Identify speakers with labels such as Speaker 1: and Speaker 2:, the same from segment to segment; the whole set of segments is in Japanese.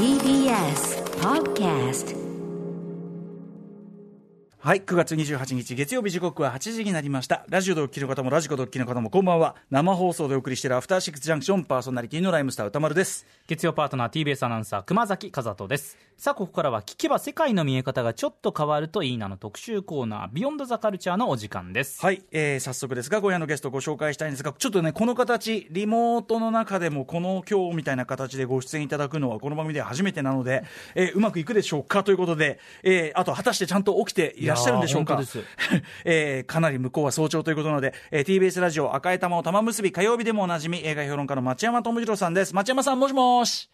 Speaker 1: TBS Podcast
Speaker 2: はい、9月28日月曜日時刻は8時になりました。ラジオでお聞きの方もラジコでお聞きの方もこんばんは。生放送でお送りしているアフターシックスジャンクションパーソナリティのライムスター歌丸です。
Speaker 3: 月曜パートナー TBS アナウンサー熊崎和人ですさあここからは聞けば世界の見え方がちょっと変わるといいなの特集コーナービヨンドザカルチャーのお時間です
Speaker 2: はい、えー、早速ですが、今夜のゲストをご紹介したいんですが、ちょっとね、この形、リモートの中でもこの今日みたいな形でご出演いただくのはこの番組では初めてなので、えーうまくいくでしょうかということで、えー、あと果たしてちゃんと起きていらっしゃるんでしょうか えーかなり向こうは早朝ということなので、えー、TBS ラジオ赤い玉を玉結び火曜日でもおなじみ映画評論家の町山智次郎さんです。町山さん、もしもし。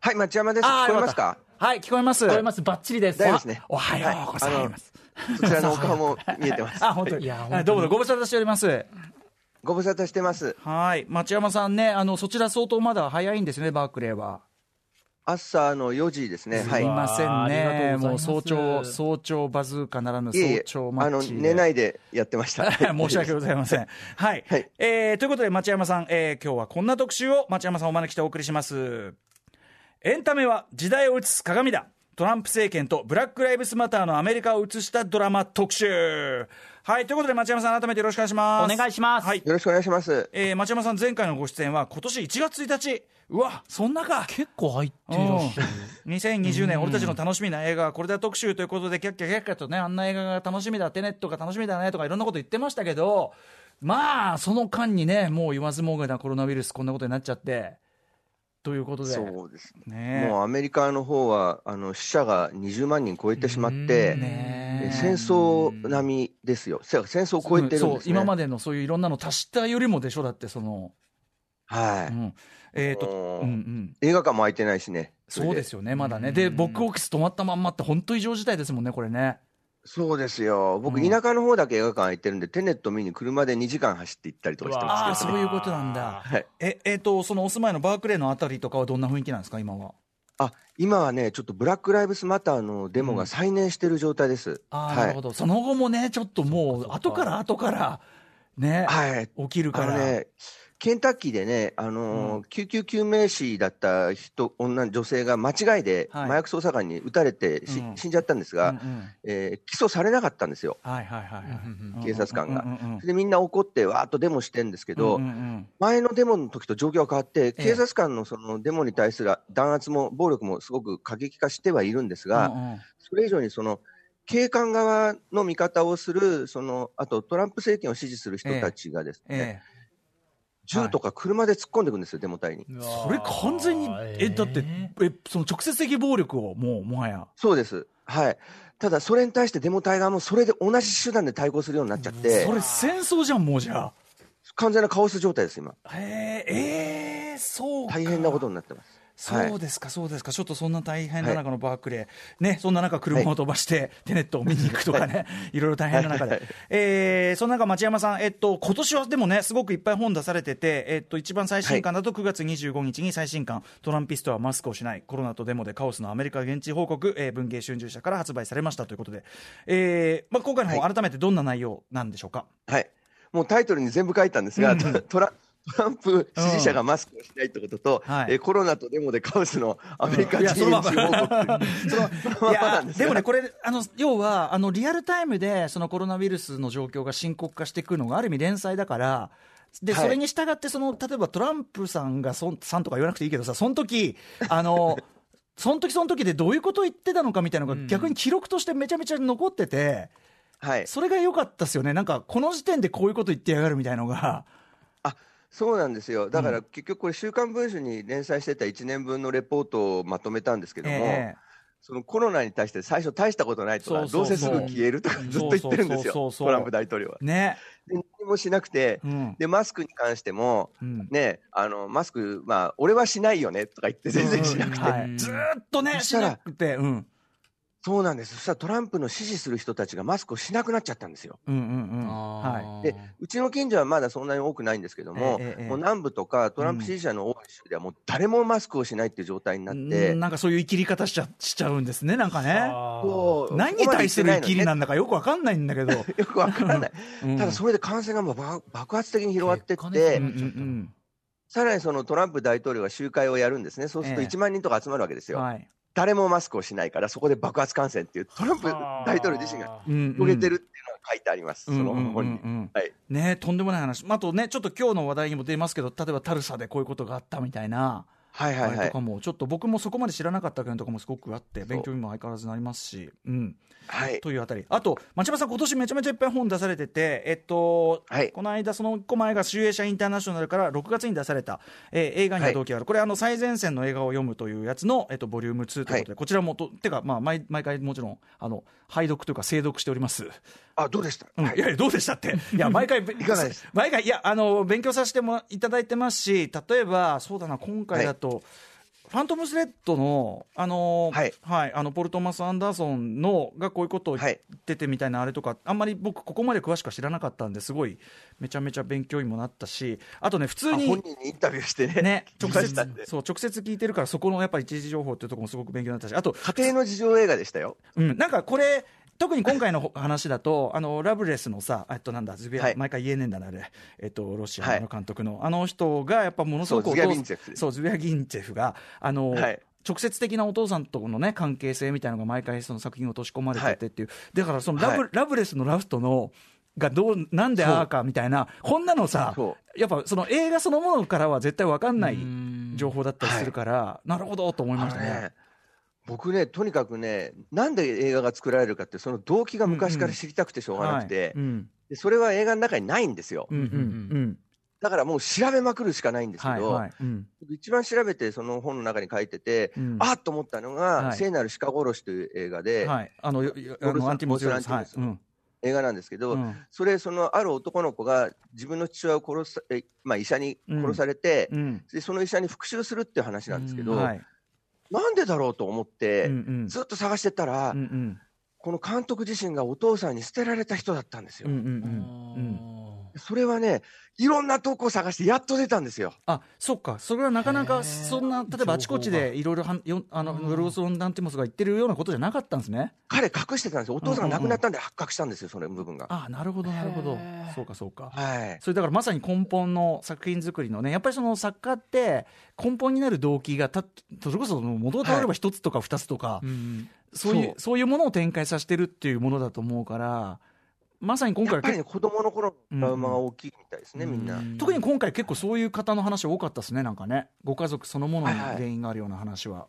Speaker 4: はい、町山です。聞こえますか？
Speaker 2: はい、聞こえます。
Speaker 3: 聞こえますバッチリです
Speaker 4: 大丈夫ですね。
Speaker 2: おはようございます。
Speaker 4: そちらのお顔も見えてます。
Speaker 2: あ、本当に。
Speaker 3: いや本当に
Speaker 2: あどうもご無沙汰しております。
Speaker 4: ご無沙汰してます。
Speaker 2: はい。町山さんね、あの、そちら相当まだ早いんですね、バークレーは。
Speaker 4: 朝の4時ですね。
Speaker 2: す
Speaker 4: はいい。
Speaker 2: ませんね。もう早朝、早朝バズーカならぬ早朝マ
Speaker 4: あの、
Speaker 2: ッチで。
Speaker 4: 寝ないでやってました。
Speaker 2: 申し訳ございません。はい。
Speaker 4: はい
Speaker 2: えーということで、町山さん、えー今日はこんな特集を町山さんをお招きしてお送りします。エンタメは時代を映す鏡だ。トランプ政権とブラック・ライブスマターのアメリカを映したドラマ特集。はい。ということで、町山さん、改めてよろしくお願いします。
Speaker 3: お願いします
Speaker 2: はい。
Speaker 4: よろしくお願いします。
Speaker 2: えー町山さん、前回のご出演は今年1月1日。うわ、そんなか。
Speaker 3: 結構入っていらっしゃる
Speaker 2: うん2020年、俺たちの楽しみな映画はこれだ特集ということで、キャッキャキャッキャとね、あんな映画が楽しみだ、テネットが楽しみだねとか、いろんなこと言ってましたけど、まあ、その間にね、もう言わずもがなコロナウイルス、こんなことになっちゃって、ということで。
Speaker 4: そうですね。
Speaker 2: ねえ
Speaker 4: もうアメリカの方は、あの、死者が20万人超えてしまって、
Speaker 2: ねえ
Speaker 4: え戦争並みですよ。せ戦争を超えてるんです、ね
Speaker 2: そう今までのそういういろんなの足したよりもでしょ、だって、その、
Speaker 4: はい。
Speaker 2: うん、えっ、と、
Speaker 4: もう
Speaker 2: うんうん。
Speaker 4: 映画館も開いてないしね。
Speaker 2: そうですよね、まだね。で、ボックオフィス止まったまんまって、本当異常事態ですもんね、これね。
Speaker 4: そうですよ。僕、
Speaker 2: うん
Speaker 4: 田舎の方だけ映画館開いてるんで、テネット見に車で2時間走って行ったりとかして
Speaker 2: ああ、
Speaker 4: ますけど、ね。
Speaker 2: そういうことなんだ。
Speaker 4: はい。
Speaker 2: え、えっ、と、そのお住まいのバークレーのあたりとかはどんな雰囲気なんですか、今は？
Speaker 4: あ、今はね、ちょっとブラック・ライブスマターのデモが再燃してる状態です。
Speaker 2: ああ、
Speaker 4: はい
Speaker 2: なるほど。その後もね、ちょっともう、後から後から、ね、
Speaker 4: はい。
Speaker 2: 起きるから。
Speaker 4: ね、ケンタッキーでね、あのー救急救命士だった人、女、女性が間違いで
Speaker 2: はい。
Speaker 4: 麻薬捜査官に撃たれてし、
Speaker 2: うん。
Speaker 4: 死んじゃったんですが、
Speaker 2: うんうん。
Speaker 4: えー起訴されなかったんですよ。
Speaker 2: はいはいはいはい。
Speaker 4: 警察官が。
Speaker 2: うんうんうん
Speaker 4: でみんな怒って、わーっとデモしてるんですけど、
Speaker 2: うんうんうん
Speaker 4: 前のデモの時と状況が変わって、
Speaker 2: ええ。
Speaker 4: 警察官のそのデモに対する弾圧も暴力もすごく過激化してはいるんですが、
Speaker 2: うんうん。
Speaker 4: それ以上にその警官側の味方をする、そのあとトランプ政権を支持する人たちがですね、
Speaker 2: え
Speaker 4: 銃とか車で突っ込んでいくんですよ、デモ隊に。
Speaker 2: え、それ完全に、え、だって、え、その直接的暴力をもう、もはや。
Speaker 4: そうです。はい。ただ、それに対してデモ隊側もそれで同じ手段で対抗するようになっちゃって
Speaker 2: そ、れ戦争じゃん、もうじゃあ。
Speaker 4: 完全なカオス状態です、今。
Speaker 2: へえ、ええ、そうか。
Speaker 4: 大変なことになってます。はい。
Speaker 2: そうですか、そうですか、ちょっとそんな大変な中のバークレー、ね、そんな中、車を飛ばして、テネットを見に行くとかね、い。ろいろ大変な中で、えーそんな中、町山さん、えっと今年はでもね、すごくいっぱい本出されてて、えっと一番最新刊だと9月25日に最新刊、トランピストはマスクをしない、コロナとデモでカオスのアメリカ現地報告、えー文藝春秋社から発売されましたということで、えーまあ、今回の本、改めてどんな内容なんでしょうか？
Speaker 4: はい。もうタイトルに全部書いたんですが、トトラトランプ支持者がマスクをしないってことと、
Speaker 2: はい。
Speaker 4: えーコロナとデモでカオスのアメリカ人
Speaker 2: そのまま
Speaker 4: 報告。
Speaker 2: その
Speaker 4: その
Speaker 2: いや
Speaker 4: ままなんですが
Speaker 2: でもね、これ、あの要はあのリアルタイムでそのコロナウイルスの状況が深刻化していくのが、ある意味、連載だから、で
Speaker 4: はい。
Speaker 2: それに従ってその、例えばトランプさんがそん、さんとか言わなくていいけどさ、その時あの その時その時でどういうことを言ってたのかみたいなのが、逆に記録としてめちゃめちゃ残ってて、
Speaker 4: はい。
Speaker 2: それが良かったですよね、なんかこの時点でこういうこと言ってやがるみたいなのが。
Speaker 4: あそうなんですよ。だから結局これ週刊文春に連載してた1年分のレポートをまとめたんですけども、
Speaker 2: ええ
Speaker 4: そのコロナに対して最初大したことないとか、どうせすぐ消えるとかずっと言ってるんですよ、トランプ大統領は。
Speaker 2: ね、
Speaker 4: で何もしなくて、
Speaker 2: うん。
Speaker 4: で、マスクに関しても、
Speaker 2: うん。
Speaker 4: ね、あの、マスク、まあ、俺はしないよねとか言って全然しなくて、
Speaker 2: はい、ずーっとね、しなくて、うん、
Speaker 4: そうなんです。そしたらトランプの支持する人たちがマスクをしなくなっちゃったんですよ。
Speaker 2: うんうんうん、は
Speaker 4: で、うちの近所はまだそんなに多くないんですけども、
Speaker 2: ええええ
Speaker 4: もう南部とかトランプ支持者の多い州ではもう誰もマスクをしないっていう状態になって、
Speaker 2: うん。なんかそういう生きり方しちゃしちゃうんですね、なんかね。
Speaker 4: そう
Speaker 2: 何に対する生きり
Speaker 4: な
Speaker 2: んだかよくわかんないんだけど。
Speaker 4: よくわからない。
Speaker 2: うん。
Speaker 4: ただそれで感染がもう爆爆発的に広がってって、さらにそのトランプ大統領が集会をやるんですね、そうすると
Speaker 2: ええ。
Speaker 4: 1万人とか集まるわけですよ、
Speaker 2: はい
Speaker 4: 誰もマスクをしないから、そこで爆発感染っていう、トランプ大統領自身が
Speaker 2: うんうん。
Speaker 4: 遂げてるっていうのが書いてあります、そのはい。
Speaker 2: ねとんでもない話、まああとね、ちょっと今日の話題にも出ますけど、例えばタルサでこういうことがあったみたいな、
Speaker 4: はいはいはい。
Speaker 2: あれとか。も、ちょっと僕もそこまで知らなかった件とかもすごくあって、勉強にも相変わらずなりますし、うん、
Speaker 4: はい。
Speaker 2: というあたり、あと、町山さん、今年めちゃめちゃいっぱい本出されてて、えっと、
Speaker 4: はい。
Speaker 2: この間、その1個前が、集英社インターナショナルから6月に出された、えー映画には動機がある、これあの、最前線の映画を読むというやつの、えっと、ボリューム2ということで、こちらもと、てか、まあ毎、毎回もちろん、あの、拝読というか、精読しております。
Speaker 4: あ、どうでした、
Speaker 2: うん、い。やどうでしたって。いや、毎回、い
Speaker 4: かがです。
Speaker 2: 毎回、いや、あの、勉強させてもいただいてますし、例えば、そうだな、今回だと、ファントムスレッドの、あの
Speaker 4: はい。
Speaker 2: あのポル・トマス・アンダーソンのがこういうことを言
Speaker 4: はい。
Speaker 2: っててみたいなあれとか、あんまり僕、ここまで詳しくは知らなかったんですごい、めちゃめちゃ勉強にもなったし、あとね、普通に
Speaker 4: あ本。人にインタビューしてね、
Speaker 2: ね、
Speaker 4: 聞
Speaker 2: 直接そう直接聞いてるから、そこのやっぱり一時情報っていうところもすごく勉強になったし、あと、
Speaker 4: 家庭の事情映画でしたよ。
Speaker 2: うん、なんかこれ、特に今回の話だと、あのラブレスのさ、えっとなんだ、ズビア、
Speaker 4: はい。
Speaker 2: 毎回言えねえんだな、あれ、えっと、ロシア
Speaker 4: はい。
Speaker 2: の監督の、あの人がやっぱものすごく
Speaker 4: そうズビアギンチェフ。です
Speaker 2: そうズビアギンチェフが、あの、
Speaker 4: はい。
Speaker 2: 直接的なお父さんとの、ね、関係性みたいなのが毎回、その作品を落とし込まれててっていう、だからそのラブ,、
Speaker 4: はい。
Speaker 2: ラブレスのラストの、がどうなんでああかみたいな、こんなのさ
Speaker 4: そ、
Speaker 2: やっぱその映画そのものからは絶対分かんない
Speaker 3: うん。
Speaker 2: 情報だったりするから、なるほどと思いましたね。
Speaker 4: 僕ね、とにかくね、なんで映画が作られるかって、その動機が昔から知りたくてしょうがなくて、でそれは映画の中にないんですよ。だからもう調べまくるしかないんですけど、
Speaker 2: はいはい。うん。
Speaker 4: 僕一番調べて、その本の中に書いてて、
Speaker 2: うん。
Speaker 4: あっと思ったのが、
Speaker 2: はい。
Speaker 4: 聖なる鹿殺しという映画で、
Speaker 2: はい、あの、あのアンティモス
Speaker 4: ランティモス。
Speaker 2: はい、うん。
Speaker 4: 映画なんですけど、
Speaker 2: うん。
Speaker 4: それ、そのある男の子が自分の父親を殺さ、えまあ、医者に殺されて、
Speaker 2: うん。
Speaker 4: で、その医者に復讐するっていう話なんですけど、
Speaker 2: はい、
Speaker 4: なんでだろうと思って、
Speaker 2: うんうん。
Speaker 4: ずっと探してたら、
Speaker 2: うんうん。
Speaker 4: この監督自身がお父さんに捨てられた人だったんですよ。
Speaker 2: うんうんうん。うん
Speaker 4: それはね、いろんなとこを探して、やっと出たんですよ。
Speaker 2: あそっか、それはなかなか、そんな、例えばあちこちでいろいろはんよあの、
Speaker 3: うん
Speaker 2: ロース・ロンダンティモスが言ってるようなことじゃなかったんですね。
Speaker 4: 彼隠してたんですよ。お父さんが亡くなったんで発覚したんですよ、その部分が。
Speaker 2: あなるほど、なるほど。そうか、そうか。
Speaker 4: はい。
Speaker 2: それだからまさに根本の作品作りのね、やっぱりその作家って、根本になる動機がた、それこそ元々あれば一つとか二つとか、
Speaker 3: うん
Speaker 2: そういう
Speaker 4: そう
Speaker 2: いうものを展開させてるっていうものだと思うから、まさに今回
Speaker 4: やっぱりね、子供の頃のトラウマが大きいみたいですね、
Speaker 3: うん。
Speaker 4: みんな。
Speaker 3: うん
Speaker 2: 特に今回、結構そういう方の話多かったですね、なんかね、ご家族そのものに
Speaker 4: はいはい。
Speaker 2: 原因があるような話は。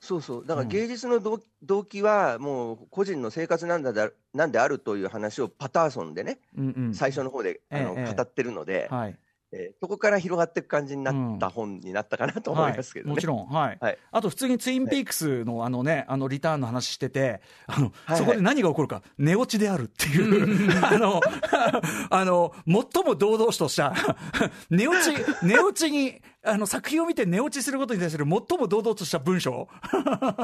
Speaker 4: そうそう。だから
Speaker 2: うん。
Speaker 4: 芸術の動動機は、もう個人の生活なんだだなんであるという話をパターソンでね、
Speaker 2: うんうん。
Speaker 4: 最初の方であの、
Speaker 2: ええ。
Speaker 4: 語ってるので、
Speaker 2: はい
Speaker 4: えーそこから広がっていく感じになった本になったかなと思いますけどね。
Speaker 2: はい、もちろん、はい。
Speaker 4: はい。
Speaker 2: あと普通にツインピークスのあの、ね、あのリターンの話してて、あの
Speaker 4: はい。
Speaker 2: そこで何が起こるか、寝落ちであるっていう、あのあの最も堂々とした、寝落ち寝落ちにあの、作品を見て寝落ちすることに対する最も堂々とした文章、こ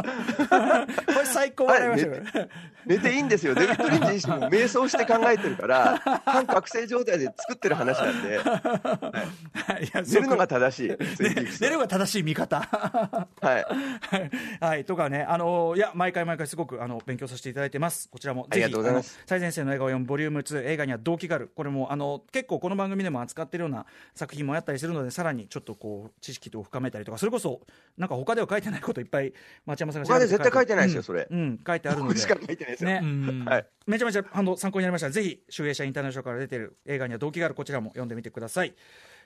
Speaker 2: れ、最高笑いました。
Speaker 4: 寝ていいんですよ。デビッド・リンチ自身も瞑想して考えてるから、半覚醒状態で作ってる話なんで、
Speaker 2: いや
Speaker 4: 寝るのが正しい。
Speaker 2: ね寝るのが正しい見方。
Speaker 4: はい。
Speaker 2: はい、とかね、あのいや、毎回毎回すごくあの勉強させていただいてます。こちらもぜひ、
Speaker 4: ありがとうございます
Speaker 2: 最前線の映画を読むボリューム2、映画には動機がある。これも、あの、結構この番組でも扱ってるような作品もあったりするので、さらにちょっとこう、知識を深めたりとか、それこそ、なんか他では書いてないこといっぱい、町山さんが
Speaker 4: 他で絶対書いてないですよ
Speaker 2: うん
Speaker 4: それ。
Speaker 2: うん、書いてあるので。
Speaker 4: 僕しか書いてないですよ。
Speaker 2: ね。
Speaker 3: うん。
Speaker 4: はい。
Speaker 2: めちゃめちゃあの参考になりましたぜひ集英社インターナショナルから出てる映画には動機があるこちらも読んでみてください。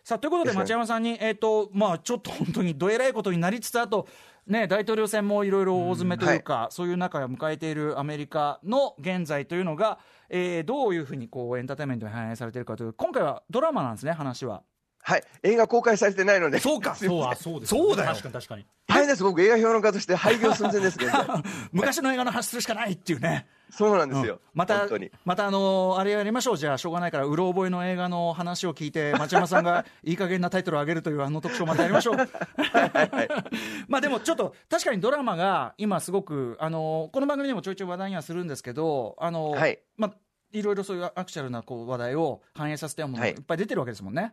Speaker 2: さあということで町山さんにえっ、とまあちょっと本当にどえらいことになりつつあとね大統領選もいろいろ大詰めというか、そういう中を迎えているアメリカの現在というのが、えーどういうふうにこうエンターテインメントに反映されているかという今回はドラマなんですね話は
Speaker 4: はい。映画公開されてないので。
Speaker 2: そうか
Speaker 3: そうあそうです
Speaker 2: そうだよ
Speaker 3: 確かに確かに
Speaker 4: 大変です。僕、映画評論家として廃業寸前です、現在。
Speaker 2: 昔の映画の話するしかないっていうね
Speaker 4: そうなんですよ。
Speaker 2: うんまたまたあのーあれやりましょう、じゃあ、しょうがないから、うろ覚えの映画の話を聞いて、町山さんがいい加減なタイトルを上げるというあの特徴、またやりましょう。まあでも、ちょっと、確かにドラマが今、すごく、あのーこの番組でもちょいちょい話題にはするんですけど、あのー
Speaker 4: はい
Speaker 2: まあ、いろいろそういうアクチュアルなこう話題を反映させたものが
Speaker 4: はい
Speaker 2: いっぱい出てるわけですもんね。
Speaker 4: はい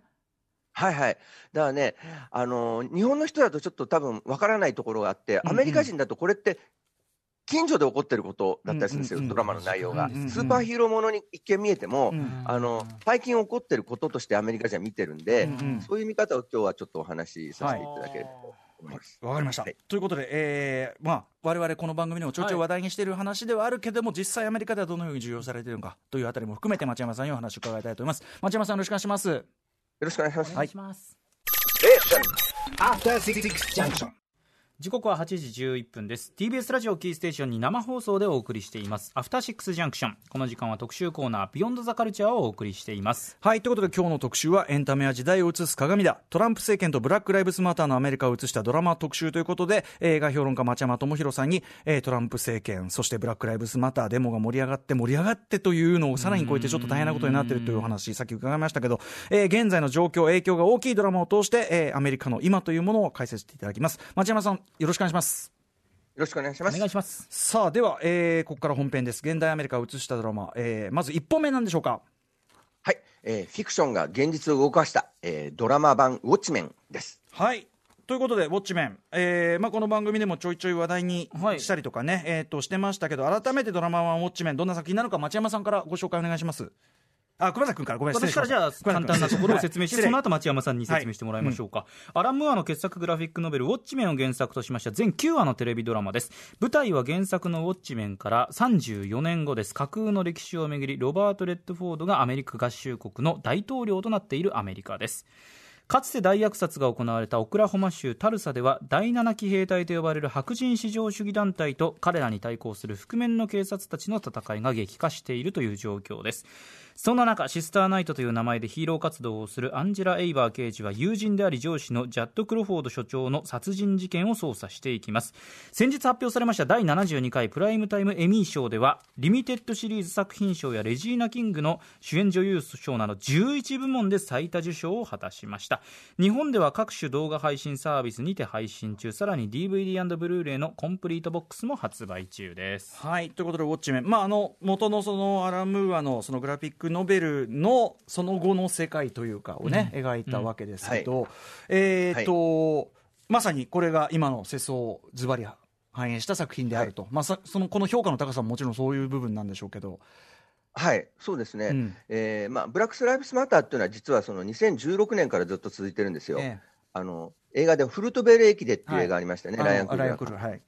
Speaker 4: はい。だからね、あのー日本の人だとちょっと多分わからないところがあって、
Speaker 2: うん
Speaker 4: アメリカ人だとこれって、近所で起こってることだったりするんですよ、
Speaker 2: う
Speaker 4: ドラマの内容が、
Speaker 2: うんうんうん
Speaker 4: スーパーヒーローものに一見見えても、
Speaker 2: うん
Speaker 4: あの最近起こってることとしてアメリカじゃ見てるんで、
Speaker 2: うんうん。
Speaker 4: そういう見方を今日はちょっとお話しさせていただければと思います。
Speaker 2: わかりました、
Speaker 4: はい。
Speaker 2: ということで、えーまあ、我々この番組でもちょいちょい話題にしている話ではあるけども、実際アメリカではどのように重要されているのかというあたりも含めて町山さんにお話を伺いたいと思います。町山さんよろしくお願いします。
Speaker 4: よろしくお願いします。
Speaker 3: お願いします、
Speaker 1: After Six Junction.
Speaker 3: 時刻は8時11分です。TBS ラジオキーステーションに生放送でお送りしています。アフターシックスジャンクション。この時間は特集コーナービヨンドザカルチャーをお送りしています。
Speaker 2: はいということで今日の特集はエンタメや時代を映す鏡だ。トランプ政権とブラック・ライブスマターのアメリカを映したドラマ特集ということで映画評論家町山智博さんに、えートランプ政権そしてブラック・ライブスマターデモが盛り上がって盛り上がってというのをさらに超えてちょっと大変なことになっているというお話さっき伺いましたけど、えー現在の状況影響が大きいドラマを通して、えーアメリカの今というものを解説していただきます。町山さんよろしくお願いします。
Speaker 4: よろしくお願いし
Speaker 3: お
Speaker 4: ます。
Speaker 3: 願いします。
Speaker 2: さあでは、えーここから本編です。現代アメリカを映したドラマ、えーまず1本目なんでしょうか？
Speaker 4: はい、えーフィクションが現実を動かした、えードラマ版ウォッチメンです。
Speaker 2: はい。ということで、ウォッチメン、えーまあ、この番組でもちょいちょい話題に
Speaker 3: はい
Speaker 2: したりとかね、えー、としてましたけど、改めてドラマ版ウォッチメン、どんな作品なのか、町山さんからご紹介お願いします。あ、熊崎君から、ごめん
Speaker 3: 私からじゃあ簡単なところを説明して、その後町山さんに説明してもらいましょうか、アラン・ムーアの傑作グラフィックノベル「ウォッチメン」を原作としました全9話のテレビドラマです。舞台は原作の「ウォッチメン」から34年後です。架空の歴史をめぐりロバート・レッドフォードがアメリカ合衆国の大統領となっているアメリカです。かつて大虐殺が行われたオクラホマ州タルサでは第7騎兵隊と呼ばれる白人至上主義団体と彼らに対抗する覆面の警察たちの戦いが激化しているという状況ですそんな中シスターナイトという名前でヒーロー活動をするアンジェラ・エイバー刑事は友人であり上司のジャッド・クロフォード所長の殺人事件を捜査していきます。先日発表されました第72回プライムタイムエミー賞ではリミテッドシリーズ作品賞やレジーナ・キングの主演女優賞など11部門で最多受賞を果たしました。日本では各種動画配信サービスにて配信中。さらに DVD& ブルーレイのコンプリートボックスも発売中です。
Speaker 2: はい、ということで、ウォッチメン、まあ、あの元のそのアラン・ムーアのそのグラフィックノベルのその後の世界というかをね、描いたわけですけど、えーっと、まさにこれが今の世相をズバリ反映した作品であると、まあ、そのこの評価の高さももちろんそういう部分なんでしょうけど。
Speaker 4: はい、そうですね。
Speaker 2: うん
Speaker 4: えーまあ、ブラックス・ライブスマターっていうのは、実はその2016年からずっと続いてるんですよ。
Speaker 2: え
Speaker 4: あの映画でフルートベル駅でっていう映画ありましたね、ライアン・クルー
Speaker 2: ライアンクルー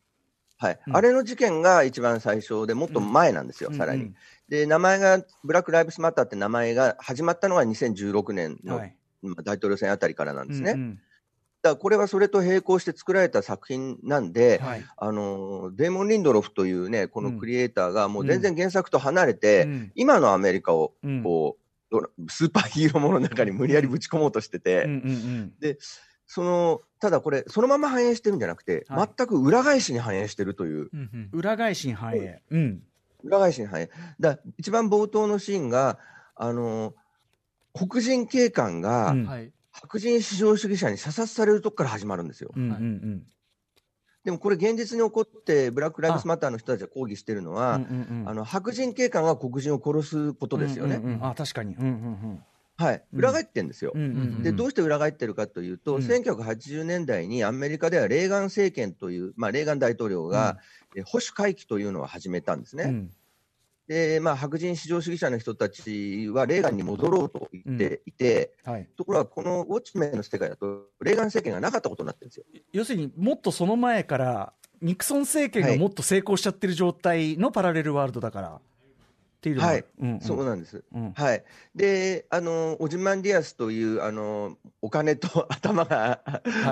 Speaker 2: はい。
Speaker 4: はい
Speaker 2: うん。
Speaker 4: あれの事件が一番最初で、もっと前なんですよ、さらに。
Speaker 2: うん。
Speaker 4: で、名前が、ブラック・ライブスマターって名前が始まったのが2016年の、大統領選あたりからなんですね。
Speaker 2: うんうん。
Speaker 4: だこれはそれと並行して作られた作品なんで、
Speaker 2: はい。
Speaker 4: あのデーモン・リンドロフというね、このクリエイターがもう全
Speaker 2: う
Speaker 4: 然原作と離れて、
Speaker 2: うん。
Speaker 4: 今のアメリカを
Speaker 2: うん。
Speaker 4: こう、ドラスーパーヒーローものの中に無理やりぶち込もうとしてて、
Speaker 2: うんうんうん
Speaker 4: そのただこれ、そのまま反映してるんじゃなくて、
Speaker 2: はい。
Speaker 4: 全く裏返しに反映してるという、
Speaker 3: うんうん。
Speaker 2: 裏返しに反映、うん
Speaker 4: 裏返しに反映、だ一番冒頭のシーンが、あの黒人警官が
Speaker 2: うん。
Speaker 3: はい。
Speaker 4: 白人至上主義者に射殺されるとこから始まるんですよ。
Speaker 2: うんうんうん。
Speaker 4: でもこれ、現実に起こって、ブラック・ライブスマターの人たちが抗議してるのは、
Speaker 2: うんうんうん。
Speaker 4: あの白人警官が黒人を殺すことですよね。
Speaker 2: うんうんうん。あ確かに、うんうん
Speaker 4: はい、
Speaker 2: うん。
Speaker 4: 裏返ってんですよ。
Speaker 2: うんうんうん
Speaker 4: でどうして裏返ってるかというと、
Speaker 2: うん。
Speaker 4: 1980年代にアメリカではレーガン政権という、まあ、レーガン大統領が、え保守回帰というのを始めたんですね。
Speaker 2: うん。
Speaker 4: で、まあ、白人至上主義者の人たちはレーガンに戻ろうと言っていて、
Speaker 2: はい、
Speaker 4: ところがこのウォッチメンの世界だと、レーガン政権がなかったことになってるんですよ。
Speaker 2: 要するにもっとその前からニクソン政権がもっと成功しちゃってる状態のパラレルワールドだから、っていう
Speaker 4: はい、
Speaker 2: うんうん。
Speaker 4: そうなんです。
Speaker 2: うん。
Speaker 4: はい、であのオジマンディアスというあのお金と 頭が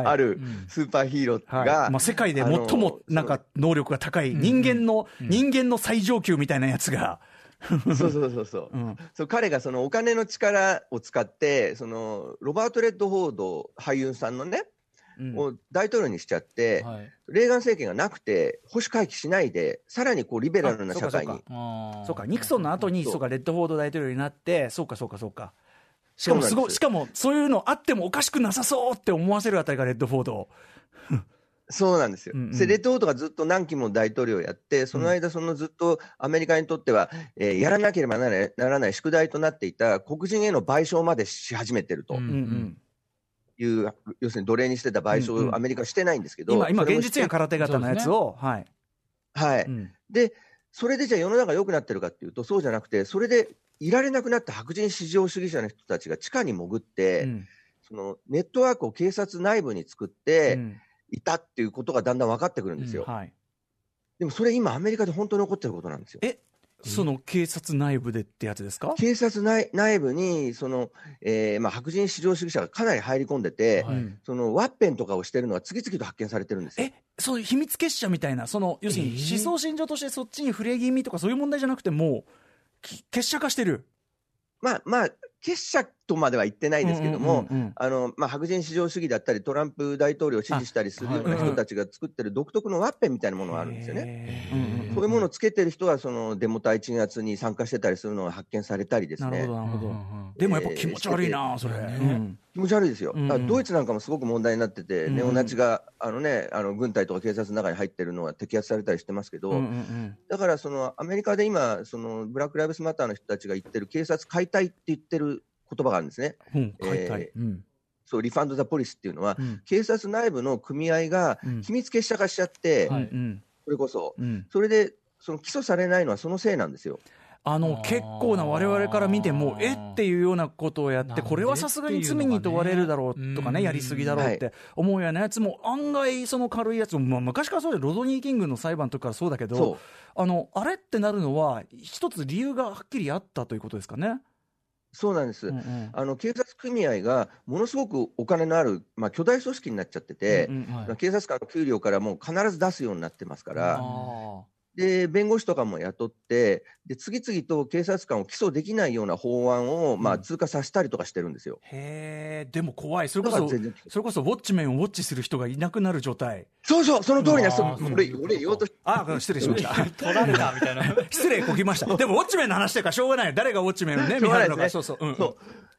Speaker 4: ある
Speaker 3: うん。
Speaker 4: スーパーヒーロー
Speaker 2: はい。
Speaker 4: が、
Speaker 2: まあ、世界で最もなんか能力が高い
Speaker 3: うん
Speaker 2: 人間の、
Speaker 3: うん。
Speaker 2: 人間の最上級みたいなやつが、
Speaker 4: そうそうそうそう。
Speaker 2: う。ん。
Speaker 4: そう彼がそのお金の力を使ってそのロバート・レッドフォード俳優さんのね、
Speaker 2: うん
Speaker 4: を大統領にしちゃって、
Speaker 3: はい。
Speaker 4: レーガン政権がなくて保守回帰しないでさらにこうリベラルな社会に。
Speaker 2: あそうかニクソンの後に
Speaker 4: そう。
Speaker 2: かレッドフォード大統領になってそうかそうかそうか。しかもすごいしかもそういうのあってもおかしくなさそうって思わせるあたりがレッドフォード。
Speaker 4: そうなんですよ、
Speaker 2: うんうん。
Speaker 4: でレッドフォードがずっと何期も大統領をやって、その間、そのずっとアメリカにとっては、えーやらなければならないならない宿題となっていた黒人への賠償までし始めてると。
Speaker 3: うん
Speaker 2: うんうん
Speaker 4: いう、要するに奴隷にしてた賠償をアメリカはしてないんですけど、
Speaker 2: 今今現実には空手型のやつを、はい
Speaker 4: はい、
Speaker 2: うん。
Speaker 4: で、それでじゃあ世の中良くなってるかっていうと、そうじゃなくて、それでいられなくなった白人至上主義者の人たちが地下に潜って、
Speaker 2: うん。
Speaker 4: そのネットワークを警察内部に作って
Speaker 2: うん。
Speaker 4: いたっていうことがだんだん分かってくるんですよ。
Speaker 2: はい、
Speaker 4: でもそれ今、アメリカで本当に起こってることなんですよ。
Speaker 2: えその警察内部でってやつですか？
Speaker 4: 警察内内部にその、えーまあ、白人至上主義者がかなり入り込んでて、
Speaker 3: はい
Speaker 2: うん
Speaker 4: そのワッペンとかをしてるのは次々と発見されてるんですよ。
Speaker 2: えそういう秘密結社みたいな、その要するに
Speaker 3: えー
Speaker 2: 思想信条としてそっちに触れ気味とか、そういう問題じゃなくて、もうき結社化してる。
Speaker 4: まあまあ、結社とまでは言ってないですけども、あのまあ、白人至上主義だったり、トランプ大統領を支持したりするような人たちが作ってる独特のワッペンみたいなものがあるんですよね。そういうものをつけてる人は、そのデモ隊鎮圧に参加してたりするのが発見されたりですね。
Speaker 2: なるほど、、でもやっぱ気持ち悪いな、それ。
Speaker 3: ね。
Speaker 2: うん。
Speaker 4: 気持ち悪いですよ、ドイツなんかもすごく問題になってて、
Speaker 2: うん
Speaker 4: ネオナチがあの、ね、あの軍隊とか警察の中に入ってるのは摘発されたりしてますけど、だからそのアメリカで今、そのブラック・ライブスマターの人たちが言ってる警察解体って言ってる言葉があるんですね。
Speaker 2: うん、解体。
Speaker 4: え。
Speaker 2: うん。
Speaker 4: そうリファンド・ザ・ポリスっていうのは、
Speaker 2: うん。
Speaker 4: 警察内部の組合が
Speaker 2: うん。
Speaker 4: 秘密結社化しちゃって、それこそ、
Speaker 2: うん。
Speaker 4: それでその起訴されないのはそのせいなんですよ。
Speaker 2: あの結構な我々から見ても、え？っていうようなことをやって、これはさすがに罪に問われるだろうとかね、やりすぎだろうって思うようなやつも、案外、その軽いやつも、まあ、昔からそうで、ロドニー・キングの裁判の時からそうだけど
Speaker 4: そ、
Speaker 2: あのあれってなるのは、一つ理由がはっきりあったということですかね？
Speaker 4: うそうなんです、
Speaker 2: うんうん。
Speaker 4: あの警察組合がものすごくお金のある、まあ、巨大組織になっちゃってて、
Speaker 2: うんうん
Speaker 3: はい。
Speaker 4: 警察官の給料からもう必ず出すようになってますから、
Speaker 2: あ
Speaker 4: で弁護士とかも雇ってで、次々と警察官を起訴できないような法案を、まあ、
Speaker 2: うん
Speaker 4: 通過させたりとかしてるんですよ。
Speaker 2: ーへえ、でも怖い、それこそそれこそウォッチメンをウォッチする人がいなくなる状態。
Speaker 4: そうそう、その通りなんです俺、俺言おうとし
Speaker 2: あ失礼しました。
Speaker 3: 取られたみたいな
Speaker 2: 失礼こきました。でも、ウォッチメンの話というか、しょうがない。誰がウォッチメンをね、見張るのか。
Speaker 4: しょ
Speaker 2: そうそう。うんうん
Speaker 4: そう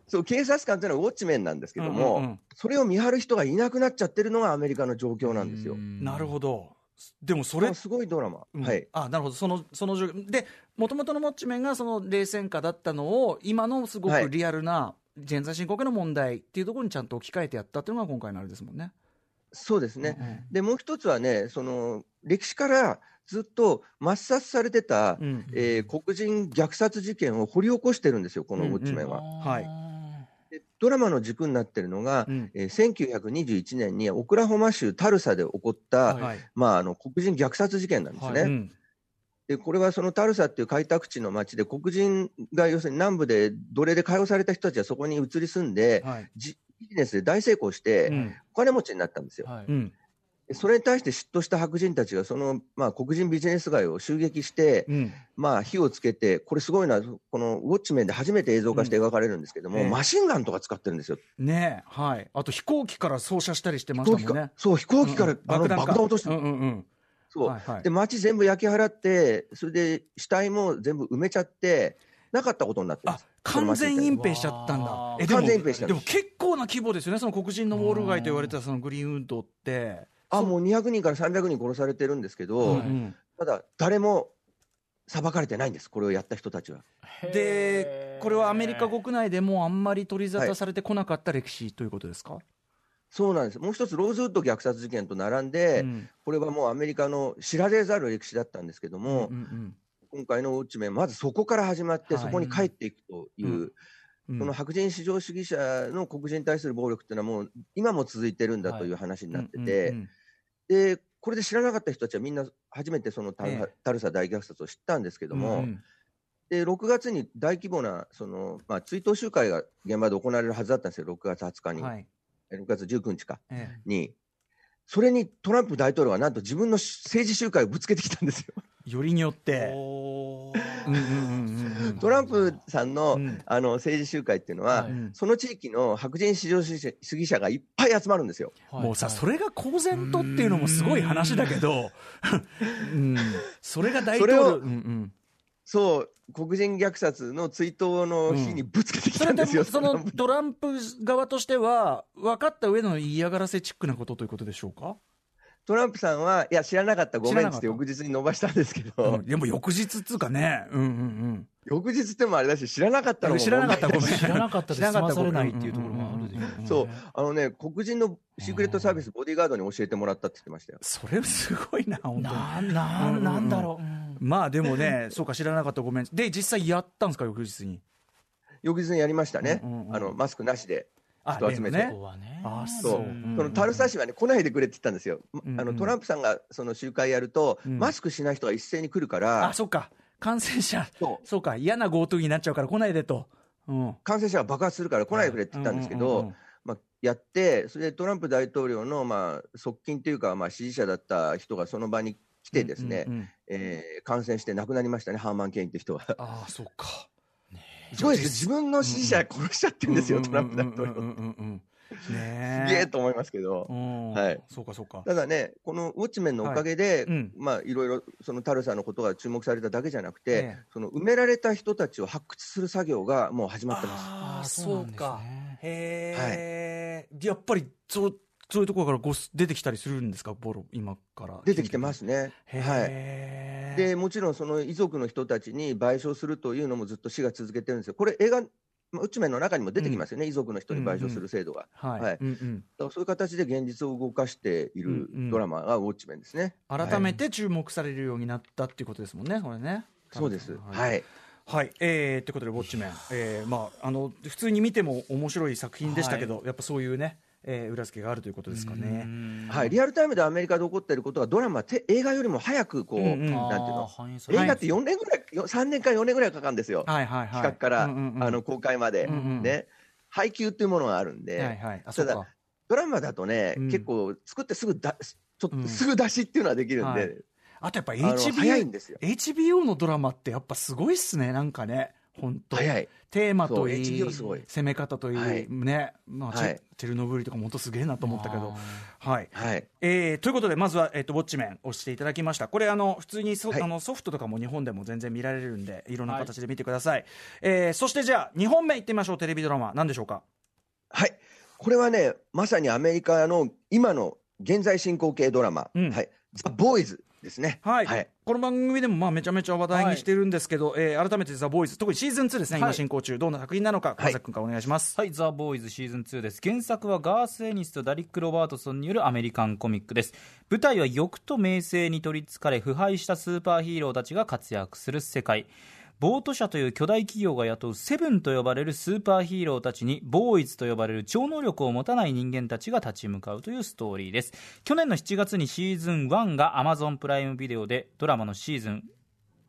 Speaker 4: そう警察官というのはウォッチメンなんですけども、
Speaker 2: うんうんうん
Speaker 4: それを見張る人がいなくなっちゃってるのがアメリカの状況なんですよ。
Speaker 2: なるほど。でもそれ
Speaker 4: すごいドラマ。
Speaker 2: うん
Speaker 4: はい。
Speaker 2: あなるほど、そのその状況で、もともとのウォッチメンがその冷戦下だったのを、今のすごく
Speaker 4: はい
Speaker 2: リアルな、現在進行形の問題っていうところにちゃんと置き換えてやったっていうのが今回のあれですもんね。
Speaker 4: そうですね。
Speaker 2: うんうん
Speaker 4: で、もう一つはね、その歴史からずっと抹殺されてた、
Speaker 2: うん
Speaker 4: えー黒人虐殺事件を掘り起こしてるんですよ、このウォッチメンは。
Speaker 2: はい
Speaker 4: でドラマの軸になってるのが、
Speaker 2: うん。
Speaker 4: えー1921年にオクラホマ州タルサで起こった、
Speaker 3: はい。
Speaker 2: はい。
Speaker 4: まあ、あの黒人虐殺事件なんですね。
Speaker 3: はい。
Speaker 2: うん。
Speaker 4: でこれはそのタルサっていう開拓地の町で黒人が要するに南部で奴隷で解放された人たちはそこに移り住んで、
Speaker 2: はい。
Speaker 4: じビジネスで大成功して
Speaker 2: うん。
Speaker 4: お金持ちになったんですよ。
Speaker 3: はい。
Speaker 2: うん。
Speaker 4: でそれに対して嫉妬した白人たちがその、まあ、黒人ビジネス街を襲撃して、
Speaker 2: うん。
Speaker 4: まあ、火をつけてこれすごいなこのウォッチメンで初めて映像化して描かれるんですけども、
Speaker 2: うん。ええ
Speaker 4: マシンガンとか使ってるんですよ。
Speaker 2: ねえはい、あと飛行機から操車したりしてましたもんね。
Speaker 4: 飛行機か。そう飛行機から、
Speaker 2: うん
Speaker 4: あの爆弾落として、
Speaker 2: うんうんうん。
Speaker 4: そう。
Speaker 2: はいはい。
Speaker 4: で街全部焼き払ってそれで死体も全部埋めちゃってなかったことになってま
Speaker 2: あ
Speaker 4: す。
Speaker 2: 完全隠
Speaker 4: 隠
Speaker 2: 蔽しちゃったんだ。えでも
Speaker 4: 完全隠蔽した
Speaker 2: でも結構な規模ですよね、その黒人のウォール街と言われてたそのグリーンウッドって。
Speaker 4: あもう200人から300人殺されてるんですけど、
Speaker 2: うんうん。
Speaker 4: ただ誰も裁かれてないんですこれをやった人たちは。
Speaker 2: で、これはアメリカ国内でもあんまり取り沙汰されてこなかった歴史ということですか、
Speaker 4: そうなんです。もう一つローズウッド虐殺事件と並んで、
Speaker 2: うん。
Speaker 4: これはもうアメリカの知られざる歴史だったんですけども、
Speaker 2: うんうん
Speaker 4: 今回のウォッチメンまずそこから始まって、
Speaker 2: はい。
Speaker 4: そこに帰っていくという、
Speaker 2: うん。うん。
Speaker 4: この白人至上主義者の黒人に対する暴力っていうのはもう今も続いてるんだという話になってて、
Speaker 2: うんうん
Speaker 4: でこれで知らなかった人たちはみんな初めてそのタル,、
Speaker 2: ええ。
Speaker 4: タルサ大虐殺を知ったんですけども、
Speaker 2: うん
Speaker 4: で6月に大規模なその、まあ、追悼集会が現場で行われるはずだったんですよ、6月20日に、
Speaker 2: はい。
Speaker 4: 6月19日か。
Speaker 2: ええ。
Speaker 4: に、それにトランプ大統領がなんと自分の政治集会をぶつけてきたんですよ。
Speaker 2: よりによって、
Speaker 3: お
Speaker 2: うんうんうんうんうん
Speaker 4: トランプさんの,、
Speaker 2: うん。
Speaker 4: あの政治集会っていうのは、その地域の白人至上主義者がいっぱい集まるんですよ。
Speaker 2: もうさ、それが公然とっていうのもすごい話だけど、うん、それが大統領、
Speaker 4: そ
Speaker 2: うんうん。
Speaker 4: そう、黒人虐殺の追悼の日にぶつけてきたんですよ。
Speaker 2: そのトランプ側としては、分かった上での嫌がらせチックなことということでしょうか、
Speaker 4: トランプさんは、いや、知らなかった、ごめんっつって翌日に伸ばしたんですけど、
Speaker 2: うん。でも翌日っつうかね、うんうん
Speaker 4: 翌日ってもあれだし、知らなかったのも
Speaker 2: 知らなかった、ごめん。
Speaker 3: 知らなかったで済
Speaker 2: 知らなかった。
Speaker 3: まされないっていうところもあるで
Speaker 4: そう、あのね、黒人のシークレットサービス、ボディーガードに教えてもらったって言ってましたよ。
Speaker 2: それすごいな、本当に。
Speaker 3: なな
Speaker 2: うん
Speaker 3: なんだろう、うん。
Speaker 2: まあでもね、そうか、知らなかった、ごめん。で、実際やったんですか、翌日に？
Speaker 4: 翌日にやりましたね、
Speaker 2: うんうんうん。
Speaker 4: あのマスクなしで。
Speaker 2: あ
Speaker 4: 人集めて。
Speaker 2: あ
Speaker 4: そう。
Speaker 2: そ
Speaker 4: のタルサ市はね、来ないでくれって言ったんですよ、
Speaker 2: うんうん。
Speaker 4: あのトランプさんがその集会やると、
Speaker 2: うん。
Speaker 4: マスクしない人が一斉に来るから、
Speaker 2: あ、そっか。感染者、
Speaker 4: そう。
Speaker 2: そうか、嫌な GoTo になっちゃうから来ないでと。うん。
Speaker 4: 感染者が爆発するから来ないでくれって言ったんですけど、やって、それでトランプ大統領の、まあ、側近というか、まあ、支持者だった人がその場に来て、ですね、えー感染して亡くなりましたね、ハーマン・ケインって人は。
Speaker 2: ああ、そうか。
Speaker 4: すごいです自分の支持者殺しちゃってるんですよ、トランプ大統領。
Speaker 2: うんうんうんうんね
Speaker 4: すげえと思いますけど。はい
Speaker 2: そうか、そうか。
Speaker 4: ただね、このウォッチメンのおかげで、
Speaker 2: いうん
Speaker 4: まあ、いろいろそのタルさんのことが注目されただけじゃなくて、
Speaker 2: ええ
Speaker 4: その埋められた人たちを発掘する作業がもう始まってます。
Speaker 2: あ、
Speaker 3: そ
Speaker 2: うか。へえ、やっぱりそうそういうところからごす出てきたりするんですか、ボロ、今から。
Speaker 4: 出てきてますね。
Speaker 2: へ
Speaker 4: はい。
Speaker 2: え。
Speaker 4: で、もちろんその遺族の人たちに賠償するというのもずっと市が続けてるんですよ。これ映画、まあウッチメンの中にも出てきますよね、遺族の人に賠償する制度が。そういう形で現実を動かしている
Speaker 2: うんうん
Speaker 4: ドラマがウォッチメンですね。
Speaker 2: 改めて注目されるようになったっていうことですもんね、これね。
Speaker 4: そうです。
Speaker 2: はい
Speaker 4: はい。
Speaker 2: はい、えー、ということで、ウォッチメン、えーまあ、あの普通に見ても面白い作品でしたけど、やっぱそういうね、えー裏付けがあるということですかね。
Speaker 4: はい、リアルタイムでアメリカで起こっていることがドラマて映画よりも早くこう、
Speaker 2: うんうん。
Speaker 4: なんていうの
Speaker 3: 反映
Speaker 4: 画って4年ぐらい、よ3年か4年ぐらいかかるんですよ、
Speaker 2: はいはいはい。
Speaker 4: 企画から、
Speaker 2: うんうんうん。
Speaker 4: あの公開まで、
Speaker 2: うんうん
Speaker 4: ね、配給っていうものがあるんで、
Speaker 2: はいはい。あ、そ
Speaker 4: ただ。ドラマだとね、
Speaker 2: うん。
Speaker 4: 結構、作ってすぐだ、ちょっ
Speaker 2: うん。
Speaker 4: とすぐ出しっていうのはできるんで、
Speaker 2: はい。あとやっぱ
Speaker 4: あの
Speaker 2: HBO,
Speaker 4: 早いんですよ。
Speaker 2: HBO のドラマってやっぱすごいっすね、なんかね。本当
Speaker 4: 早い、
Speaker 2: テーマといい
Speaker 4: HBO すごい。
Speaker 2: 攻め方といい、
Speaker 4: はい。
Speaker 2: ね、まあチェ
Speaker 4: はい。
Speaker 2: チェルノブイリとかも本当すげえなと思ったけど、はい。
Speaker 4: はい、
Speaker 2: えーということで、まずは、えっとウォッチメンをしていただきました、これ、あの普通にそ、
Speaker 4: はい。
Speaker 2: あのソフトとかも日本でも全然見られるんで、いろんな形で見てください。えーそしてじゃあ、2本目いってみましょう、テレビドラマ、なんでしょうか？
Speaker 4: はい、これはね、まさにアメリカの今の現在進行形ドラマ、
Speaker 2: うん。
Speaker 4: はい、ザ・ボーイズですね。
Speaker 2: はい、
Speaker 4: はい
Speaker 2: この番組でもまあめちゃめちゃ話題にしてるんですけど、えー改めてザ・ボーイズ、特にシーズン2ですね、今
Speaker 3: はい
Speaker 2: 進行中、どんな作品なのか、川崎君からお願いします。
Speaker 3: はい、ザ・ボーイズシーズン2です。原作はガース・エニスとダリック・ロバートソンによるアメリカンコミックです。舞台は欲と名声に取りつかれ、腐敗したスーパーヒーローたちが活躍する世界。ボート社という巨大企業が雇うセブンと呼ばれるスーパーヒーローたちにボーイズと呼ばれる超能力を持たない人間たちが立ち向かうというストーリーです。去年の7月にシーズン1がアマゾンプライムビデオでドラマのシーズン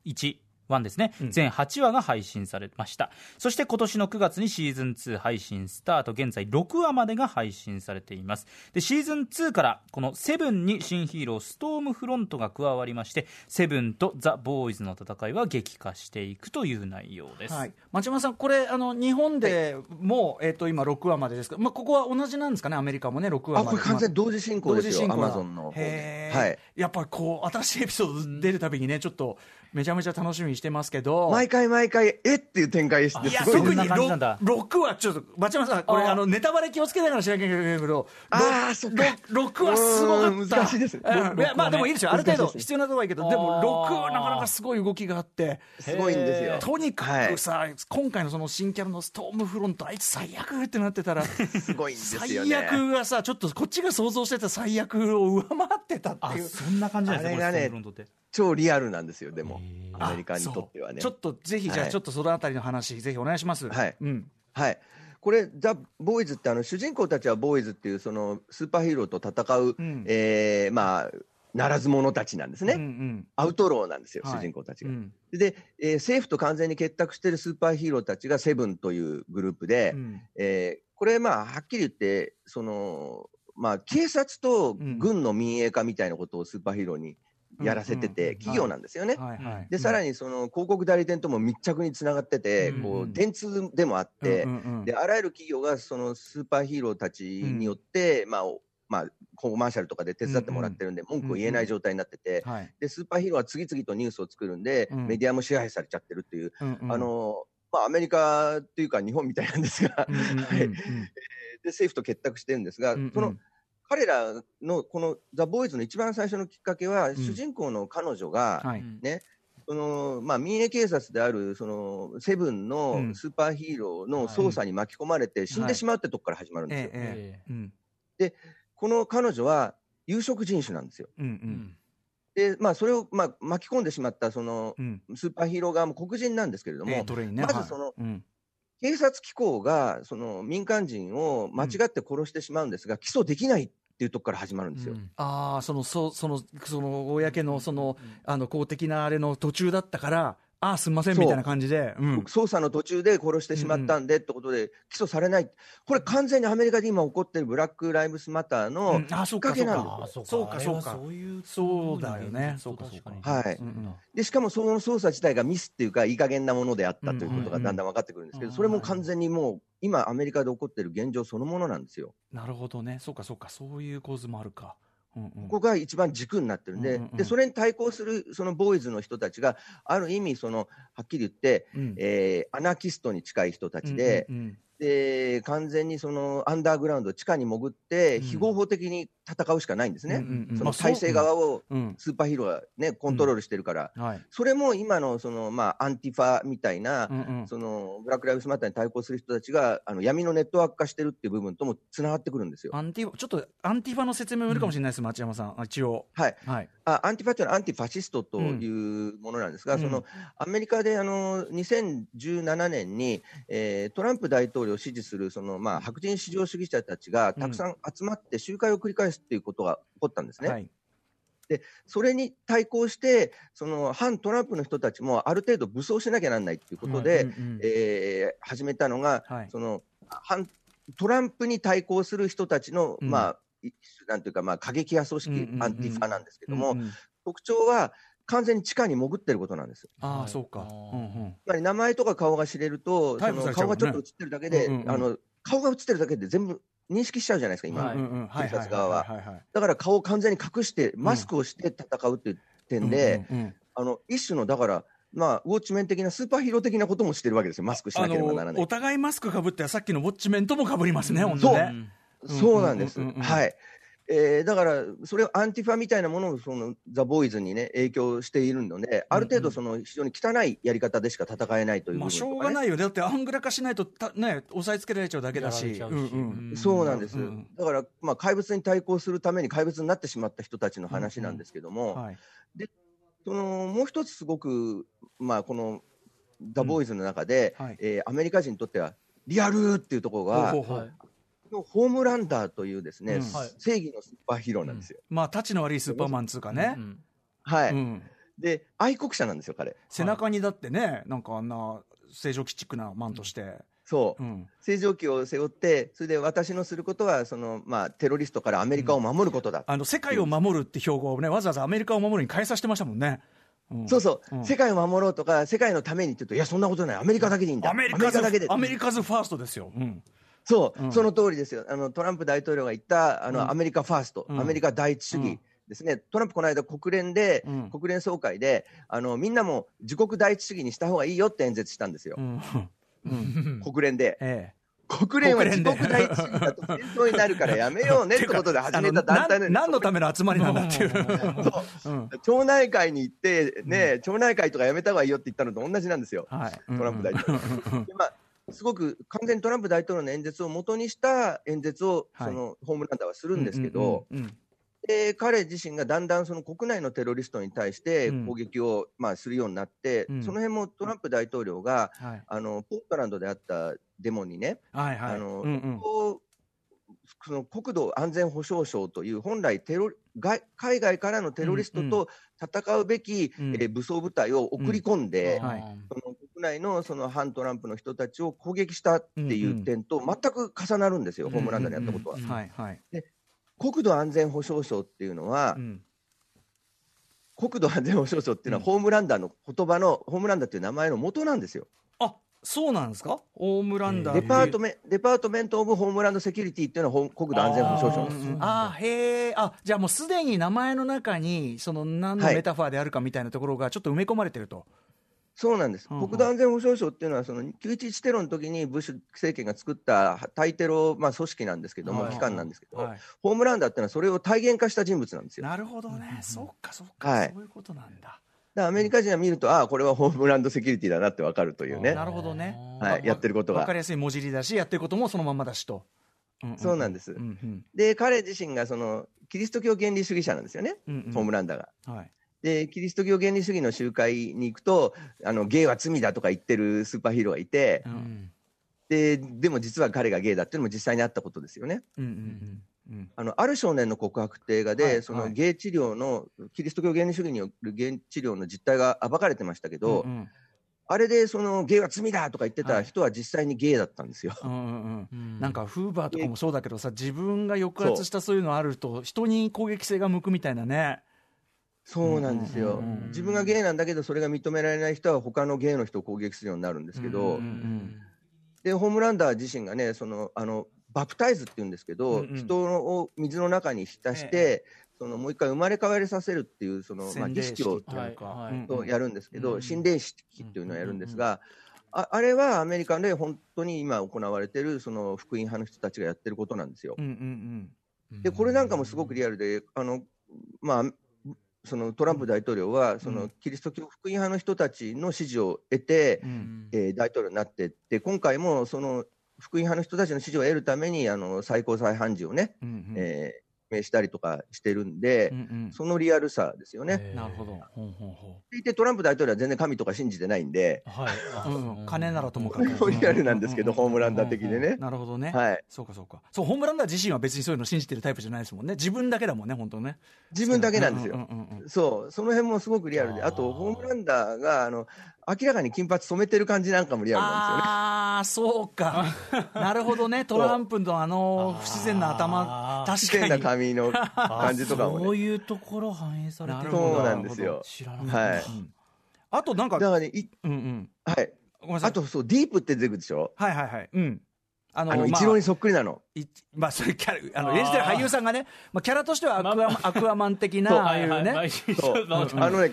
Speaker 3: 1 1ですね、全8話が配信されました。そして今年の9月にシーズン2配信スタート現在6話までが配信されています。でシーズン2からこのセブンに新ヒーローストームフロントが加わりましてセブンとザ・ボーイズの戦いは激化していくという内容です、
Speaker 2: はい、町山さん、これ、あの日本でも、えっと今、6話までですけど、まあ、ここは同じなんですかね、アメリカもね、6話
Speaker 4: あ、
Speaker 2: まで。
Speaker 4: これ完全に同時進行ですよ、ア
Speaker 2: 同時進行だ。
Speaker 4: マゾンの方で。はい。
Speaker 2: やっぱりこう、新しいエピソード出るたびにね、ちょっとめちゃめちゃ楽しみにしてますけど。
Speaker 4: 毎回毎回、えっていう展開して、
Speaker 2: いや、
Speaker 4: すごい
Speaker 2: 特に
Speaker 3: そんな感じなんだ
Speaker 2: 6, はちょっと、町山さん、これ、
Speaker 3: あ
Speaker 2: の、ネタバレ気をつけながらしなきゃいけないけど、
Speaker 4: あーそっか
Speaker 2: 6はすごかった。
Speaker 4: 難しいです
Speaker 2: うんいやまあでもいいですよ。ある程度必要なところはいいけど、でも
Speaker 3: あー
Speaker 2: 6はなかなかすごい動きがあって、
Speaker 4: すごいんですよ。
Speaker 2: とにかくさ、今回のその新キャラのストームフロント、あいつ最悪ってなってたら、
Speaker 4: すごいんですよ
Speaker 2: 最
Speaker 4: ね。
Speaker 2: 悪がさ、ちょっとこっちが想像してた最悪を上回ってたって
Speaker 3: あ
Speaker 2: いう。
Speaker 3: そんな感じなんですねストームフロントって
Speaker 4: 超リアルなんですよ、でも
Speaker 3: へ、
Speaker 4: アメリカにとってはね。
Speaker 2: ちょっとぜひ、じゃあ、
Speaker 4: はい
Speaker 2: ちょっとそのあたりの話、ぜひお願いします。
Speaker 4: はい
Speaker 2: うん。
Speaker 4: はい。これ、ザ・ボーイズって、あの主人公たちはボーイズっていう、そのスーパーヒーローと戦う、
Speaker 2: うん
Speaker 4: えーまあ、ならず者たちなんですね。
Speaker 2: うんうん。
Speaker 4: アウトローなんですよ、
Speaker 2: はい
Speaker 4: 主人公たちが。
Speaker 2: うん。
Speaker 4: で、えー政府と完全に結託しているスーパーヒーローたちがセブンというグループで、
Speaker 2: うん
Speaker 4: えーこれ、まあ、はっきり言って、その、まあ、警察と軍の民営化みたいなことをスーパーヒーローにやらせてて、企業なんですよね。で、さらにその広告代理店とも密着につながってて、
Speaker 2: うん
Speaker 4: こう、電通でもあって、で、あらゆる企業がそのスーパーヒーローたちによって、まあ、おまあ、コマーシャルとかで手伝ってもらってるんで、文句を言えない状態になってて、
Speaker 2: はい。
Speaker 4: で、スーパーヒーローは次々とニュースを作るんで、
Speaker 2: うん。
Speaker 4: メディアも支配されちゃってるっていう、あ、の、まあ、アメリカっていうか日本みたいなんですが、はい で、政府と結託してるんですが、その、彼らのこのザ・ボーイズの一番最初のきっかけは、
Speaker 2: ん。
Speaker 4: 主人公の彼女が、
Speaker 2: はい。
Speaker 3: うん
Speaker 4: ね、そのまあ、民営警察であるそのセブン
Speaker 2: うん。
Speaker 4: のスーパーヒーローの捜査に巻き込まれて死んでしまうってとこから始まるんですよ。
Speaker 2: ええええ。うん。
Speaker 4: この彼女は有色人種なんですよ。
Speaker 2: うんう
Speaker 3: うん。ん
Speaker 4: で、まあ、それを、まあ、巻き込んでしまったその
Speaker 2: うん。
Speaker 4: スーパーヒーロー側も黒人なんですけれども、
Speaker 2: ええトレインね。はい。
Speaker 4: まずその
Speaker 2: うん
Speaker 4: 警察機構がその民間人を間違って殺してしまうんですが、起訴できないっていうところから始まるんですよ。
Speaker 2: ああそのそそのその公のそのあの公的なあれの途中だったからああすみませんみたいな感じで。うん。
Speaker 4: 捜査の途中で殺してしまったんでってことで、起訴されない、これ、完全にアメリカで今起こってるブラック・ライブスマター
Speaker 2: う
Speaker 4: の、きっかけ
Speaker 2: そうか。
Speaker 4: なんです
Speaker 2: そうかそうか。
Speaker 3: そういう
Speaker 2: そうだよね。そうかそうか。
Speaker 4: はい。
Speaker 2: うんうん。
Speaker 4: でしかもその捜査自体がミスっていうか、いい加減なものであったということがだんだん分かってくるんですけど、
Speaker 3: うん
Speaker 4: それも完全にもう、今、アメリカで起こってる現状そのものなんですよ。
Speaker 2: なるほどね。そうかそうか。そういう構図もあるか。うんうん
Speaker 4: ここが一番軸になってるんで、
Speaker 2: うんうんうん。
Speaker 4: でそれに対抗するそのボーイズの人たちが、ある意味、そのはっきり言って、
Speaker 2: うん。
Speaker 4: えーアナキストに近い人たちで、
Speaker 2: うんうん
Speaker 4: で完全にそのアンダーグラウンド、地下に潜って、
Speaker 2: うん。
Speaker 4: 非合法的に戦うしかないんですね、
Speaker 2: うんうんうん。
Speaker 4: その体制側を
Speaker 2: うん。
Speaker 4: スーパーヒーローが、ね、コントロールしてるから、
Speaker 2: はい。
Speaker 4: それも今のその、まあ、アンティファみたいな、
Speaker 2: うんうん。
Speaker 4: そのブラック・ライブスマターに対抗する人たちがあの闇のネットワーク化してるっていう部分ともつながってくるんですよ。
Speaker 2: アンティファちょっとアンティファの説明もいるかもしれないです、町山さん、あ一応。
Speaker 4: はい、
Speaker 2: はい。
Speaker 4: あアンティファっていうのは anti-fascist というものなんですが、
Speaker 2: うん。
Speaker 4: そのアメリカであの2017年に、えートランプ大統領を支持するその、まあ、白人至上主義者たちがたくさん集まって集会を繰り返すっていうことが起こったんですね。
Speaker 2: はい。
Speaker 4: それに対抗して、その反トランプの人たちもある程度武装しなきゃなんないっていうことで、
Speaker 2: うんうん
Speaker 4: えー始めたのが、
Speaker 2: はい。
Speaker 4: その反トランプに対抗する人たちの、
Speaker 2: うん。
Speaker 4: まあ、いなんていうか、まあ、過激派組織、
Speaker 2: うんうんうん
Speaker 4: アンティファなんですけども、
Speaker 2: うんうん。
Speaker 4: 特徴は完全に地下に潜ってることなんです。
Speaker 2: ああ、
Speaker 3: はい
Speaker 2: そうか。
Speaker 3: あー
Speaker 2: うんうん
Speaker 4: つまり名前とか顔が知れると、顔がちょっと映ってるだけで、あの顔が映ってるだけで全部認識しちゃうじゃないですか、今。警察側は
Speaker 2: はいはいはい
Speaker 4: だから顔を完全に隠して、マスクをして戦うっていう点で、あの一種のだから、まあ、ウォッチメン的なスーパーヒーロー的なこともしてるわけですよ、マスクしなければならない。
Speaker 2: お互いマスクかぶって、さっきのウォッチメンともかぶりますね、ね。
Speaker 4: そうなんです。はい。えーだから、それをアンティファみたいなものをそのザ・ボーイズにね、影響しているので、ある程度、その非常に汚いやり方でしか戦えないという部
Speaker 2: まあ、しょうがないよね、だってアングラ化しないとた、ね、押さえつけられちゃうだけだし。
Speaker 3: う
Speaker 2: んうん。
Speaker 4: そうなんです、
Speaker 2: うんうん
Speaker 4: だから、まあ、怪物に対抗するために怪物になってしまった人たちの話なんですけども、
Speaker 2: はい。
Speaker 4: そのもう一つすごく、まあ、このザ・ボーイズの中で、
Speaker 2: うんはい。
Speaker 4: えーアメリカ人にとってはリアルっていうところが、のホームランダーというですね、
Speaker 2: うん。
Speaker 3: はい。
Speaker 4: 正義のスーパーヒーローなんですよ。
Speaker 2: まあ、タチの悪いスーパーマンっつうかね。
Speaker 3: う。ん。
Speaker 4: はい、
Speaker 2: うん。
Speaker 4: で愛国者なんですよ、彼。
Speaker 2: 背中にだってね、なんかあんな正常鬼チックなマンとして。
Speaker 4: そう、
Speaker 2: うん。
Speaker 4: 正常期を背負って、それで私のすることはその、まあ、テロリストからアメリカを守ることだ、
Speaker 2: あの世界を守るって標語をね、わざわざアメリカを守るに変えさせてましたもんね。うん。
Speaker 4: そうそう、
Speaker 2: うん。
Speaker 4: 世界を守ろうとか、世界のためにって言うと、いや、そんなことない、アメリカだけでいいんだ、
Speaker 2: アメリカズ
Speaker 4: だけで、
Speaker 2: アメリカズファーストですよ。うん
Speaker 4: そう、
Speaker 2: うん。
Speaker 4: その通りですよ、あのトランプ大統領が言ったあの、
Speaker 2: うん。
Speaker 4: アメリカファースト、
Speaker 2: うん。
Speaker 4: アメリカ第一主義ですね、トランプ、この間、国連で、
Speaker 2: うん。
Speaker 4: 国連総会であの、みんなも自国第一主義にした方がいいよって演説したんですよ、
Speaker 2: うん。うん。
Speaker 4: 国連で。
Speaker 2: え
Speaker 4: 国連は
Speaker 2: 国連で。
Speaker 4: 自国第一主義だと戦争になるからやめようねってことで始めた団体の
Speaker 2: 何のための集まりなんだっていう。
Speaker 4: そう。
Speaker 2: うん。
Speaker 4: 町内会に行って、ね、町内会とかやめた方がいいよって言ったのと同じなんですよ、
Speaker 2: はい、
Speaker 4: トランプ大統領。でまあすごく完全にトランプ大統領の演説を元にした演説を、
Speaker 2: はい。
Speaker 4: そのホームランダーはするんですけど、
Speaker 2: うんうんうん
Speaker 4: で彼自身がだんだんその国内のテロリストに対して
Speaker 2: うん。
Speaker 4: 攻撃を、まあ、するようになって、
Speaker 2: うん。
Speaker 4: その辺もトランプ大統領が
Speaker 2: はい。
Speaker 4: あのポートランドであったデモにね、
Speaker 2: はいはい。
Speaker 4: あの
Speaker 2: うんうん。
Speaker 4: こうその国土安全保障省という本来テロ外海外からのテロリストと戦うべき、
Speaker 2: うん。
Speaker 4: えー武装部隊を送り込んで、
Speaker 2: はい。
Speaker 4: その国内のその反トランプの人たちを攻撃したっていう点と全く重なるんですよ、ホームランダーでやったことは。
Speaker 3: うんうん
Speaker 2: はいはい。
Speaker 4: 国土安全保障省っていうのは、
Speaker 2: うん。
Speaker 4: 国土安全保障省っていうのは、
Speaker 2: うん。
Speaker 4: ホームランダーの言葉の、ホームランダーっていう名前の元なんですよ。
Speaker 2: あそうなんですか？ホームランダー
Speaker 4: デパート
Speaker 2: メ
Speaker 4: メデパートメント・オブ・ホームランド・セキュリティっていうのは、ほ国土安全保障省。
Speaker 2: あーへえあじゃあもうすでに名前の中にその何の
Speaker 4: はい
Speaker 2: メタファーであるかみたいなところがちょっと埋め込まれてると、
Speaker 4: そうなんです、
Speaker 2: うんうん。
Speaker 4: 国土安全保障省っていうのは、その911テロの時にブッシュ政権が作った対テロ、まあ、組織なんですけども、
Speaker 2: はい。
Speaker 4: 機関なんですけど、
Speaker 2: はい。
Speaker 4: ホームランダーっていうのは、それを体現化した人物なんですよ。
Speaker 2: なるほどね、そうかそうか、
Speaker 4: はい。
Speaker 2: そういうことなんだ。
Speaker 4: らアメリカ人が見ると、ああ、これはホームランドセキュリティだなってわかるというね、
Speaker 2: なるほどね。
Speaker 4: はい、やってることが
Speaker 2: わかり。やすい文字りだし、やってることもそのままだしと。
Speaker 4: そうなんです
Speaker 2: うんうん
Speaker 4: で、彼自身がそのキリスト教原理主義者なんですよね、
Speaker 2: うんうん
Speaker 4: ホームランダーが。
Speaker 2: はい。
Speaker 4: で、キリスト教原理主義の集会に行くと、あのゲイは罪だとか言ってるスーパーヒーローがいて、
Speaker 2: うん
Speaker 4: ででも実は彼がゲイだっていうのも実際にあったことですよね。
Speaker 2: うんうんうん
Speaker 4: あのある少年の告白って映画で、
Speaker 2: はい
Speaker 4: その
Speaker 2: はい。
Speaker 4: ゲイ治療の、キリスト教原理主義によるゲイ治療の実態が暴かれてましたけど、
Speaker 2: うんうん。
Speaker 4: あれでそのゲイは罪だとか言ってた人は実際にゲイだったんですよ。
Speaker 2: うんうん
Speaker 3: うん。
Speaker 2: なんかフーバーとかもそうだけどさ自分が抑圧したそういうのあると人に攻撃性が向くみたいなね。
Speaker 4: そうなんですよ。
Speaker 2: うんうんうん。
Speaker 4: 自分がゲイなんだけど、それが認められない人は他のゲイの人を攻撃するようになるんですけど、
Speaker 2: うんうん。
Speaker 4: で、ホームランダー自身がね、その、あの、バプタイズって言うんですけど、
Speaker 2: うんうん。
Speaker 4: 人を水の中に浸して、そのもう一回生まれ変わりさせるっていう、その、まあ、儀式をやるんですけど、
Speaker 3: うん
Speaker 4: 心霊式っていうのをやるんですが、ああれはアメリカで本当に今行われてるその福音派の人たちがやってることなんですよ。
Speaker 2: うんうん
Speaker 4: でこれなんかもすごくリアルで、あのまあ、そのトランプ大統領はそのキリスト教福音派の人たちの支持を得て、
Speaker 2: うんうん。
Speaker 4: えー大統領になってって、今回もその福音派の人たちの支持を得るためにあの最高裁判事をね、
Speaker 2: うんうん。
Speaker 4: えー命したりとかしてるんで、
Speaker 2: うんうん。
Speaker 4: そのリアルさですよね。
Speaker 2: なるほど。
Speaker 4: いてトランプ大統領は全然神とか信じてないんで、
Speaker 3: はい、
Speaker 2: ううん。金ならともかく。
Speaker 4: リアルなんですけど、ホームランダー的でね。
Speaker 2: なるほどね
Speaker 4: はい、
Speaker 2: そうかそうか。そうホームランダー自身は別にそういうの信じてるタイプじゃないですもんね。自分だけだもんね本当ね。
Speaker 4: 自分だけなんですよ。
Speaker 2: うんうんうんうん
Speaker 4: そう、その辺もすごくリアルで、あと、ホームランダーが、あの、明らかに金髪染めてる感じなんかもリアルなん
Speaker 2: ああそうか。なるほどね。トランプのあの不自然な頭。確かに。
Speaker 4: な髪の感じとかもね。
Speaker 3: そういうところ反映されてる
Speaker 4: そうなんですよ。
Speaker 3: 知らなかった。
Speaker 4: はい。
Speaker 2: うん。あとなんか
Speaker 4: だからね、い
Speaker 2: うんうん。
Speaker 4: はい。
Speaker 2: ごめんなさい。
Speaker 4: あと、そう、ディープって出てくるでしょ？
Speaker 2: はいはいはい。うんあの
Speaker 4: あの、イ
Speaker 2: ま
Speaker 4: チローにそっくりなの。
Speaker 2: いまあ、それキャラあの演じてる俳優さんがね、まあ、キャラとしてはアクア,、
Speaker 3: まあま
Speaker 2: アクアマン的な、ああいうね、
Speaker 3: あ
Speaker 4: あのね、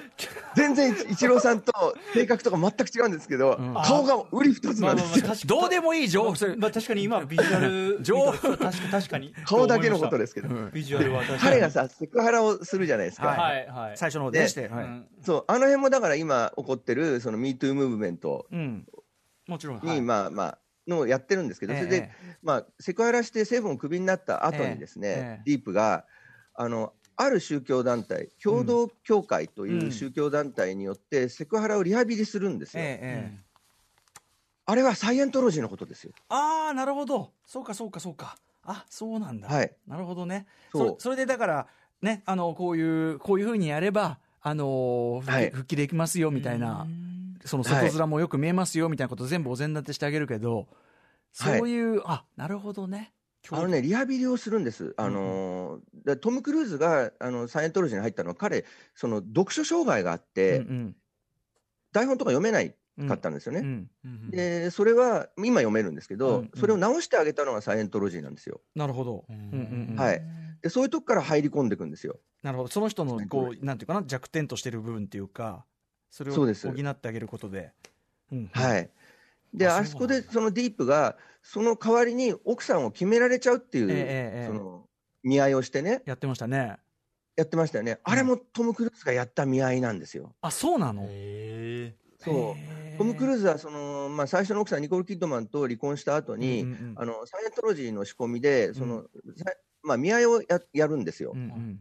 Speaker 4: 全然イチローさんと性格とか全く違うんですけど、顔が売り二つなんですよ。
Speaker 2: どうでもいい情報、それ。
Speaker 3: まあ、確かに今ビジュアル
Speaker 2: 情報。
Speaker 3: 確か確かに。
Speaker 4: 顔だけのことですけど。
Speaker 3: ビジュアルは確かに。
Speaker 4: 彼がさ、セクハラをするじゃないですか。
Speaker 2: はい。
Speaker 3: はい。はい
Speaker 2: 最初の方で
Speaker 4: で
Speaker 2: して、
Speaker 4: そう、あの辺もだから今起こってる、その MeToo ムーブメント
Speaker 2: うん、もちろん、
Speaker 4: に、
Speaker 2: はい。
Speaker 4: まあまあ、のをやってるんですけど、
Speaker 2: ええ
Speaker 4: それで、まあ、セクハラして政府をクビになった後にですね、ディープが、あの、ある宗教団体、共同教会という宗教団体によって、セクハラをリハビリするんですよ。あれはサイエントロジーのことですよ。
Speaker 2: ああ、なるほど、そうかそうかそうか、あそうなんだ、
Speaker 4: はい。
Speaker 2: なるほどね、
Speaker 4: そう。
Speaker 2: そそれでだから、ね、あのこういう、こういうふうにやれば、あの復帰
Speaker 4: はい。
Speaker 2: 復帰できますよみたいな。その外面もよく見えますよみたいなこと全部お膳立てしてあげるけど、そういう、ああなるほどね。
Speaker 4: あのね、リハビリをするんです。あのーだトム・クルーズがあのサイエントロジーに入ったのは、彼、その読書障害があって、
Speaker 2: うん
Speaker 4: 台本とか読めない
Speaker 2: うん
Speaker 4: かったんですよね。
Speaker 2: うん
Speaker 3: うん
Speaker 4: で、それは今読めるんですけど、
Speaker 2: うんうん。
Speaker 4: それを直してあげたのがサイエントロジーなんですよ。
Speaker 2: なるほど、
Speaker 3: う
Speaker 2: うんんうんうん。
Speaker 4: はい。で、そういうとこから入り込んでいくんですよ。
Speaker 2: なるほど。その人の
Speaker 4: ね
Speaker 2: こうなんていうかな弱点としてる部分っていうかそれを補ってあげることで。うん
Speaker 4: はい。で、
Speaker 2: あ
Speaker 4: あそこでそのディープが、その代わりに奥さんを決められちゃうっていう、
Speaker 2: ええええ
Speaker 4: その見合いをしてね、
Speaker 2: やってましたね。
Speaker 4: やってましたよね。あれもトム・クルーズがやった見合いなんですよ。
Speaker 2: あそうなの？
Speaker 3: へ
Speaker 4: そう。トム・クルーズはその、まあ、最初の奥さん、ニコール・キッドマンと離婚した後に、
Speaker 2: うんうんうん
Speaker 4: あのサイエントロジーの仕込みで、そのさまあ、見合いをややるんですよ。
Speaker 2: うんうん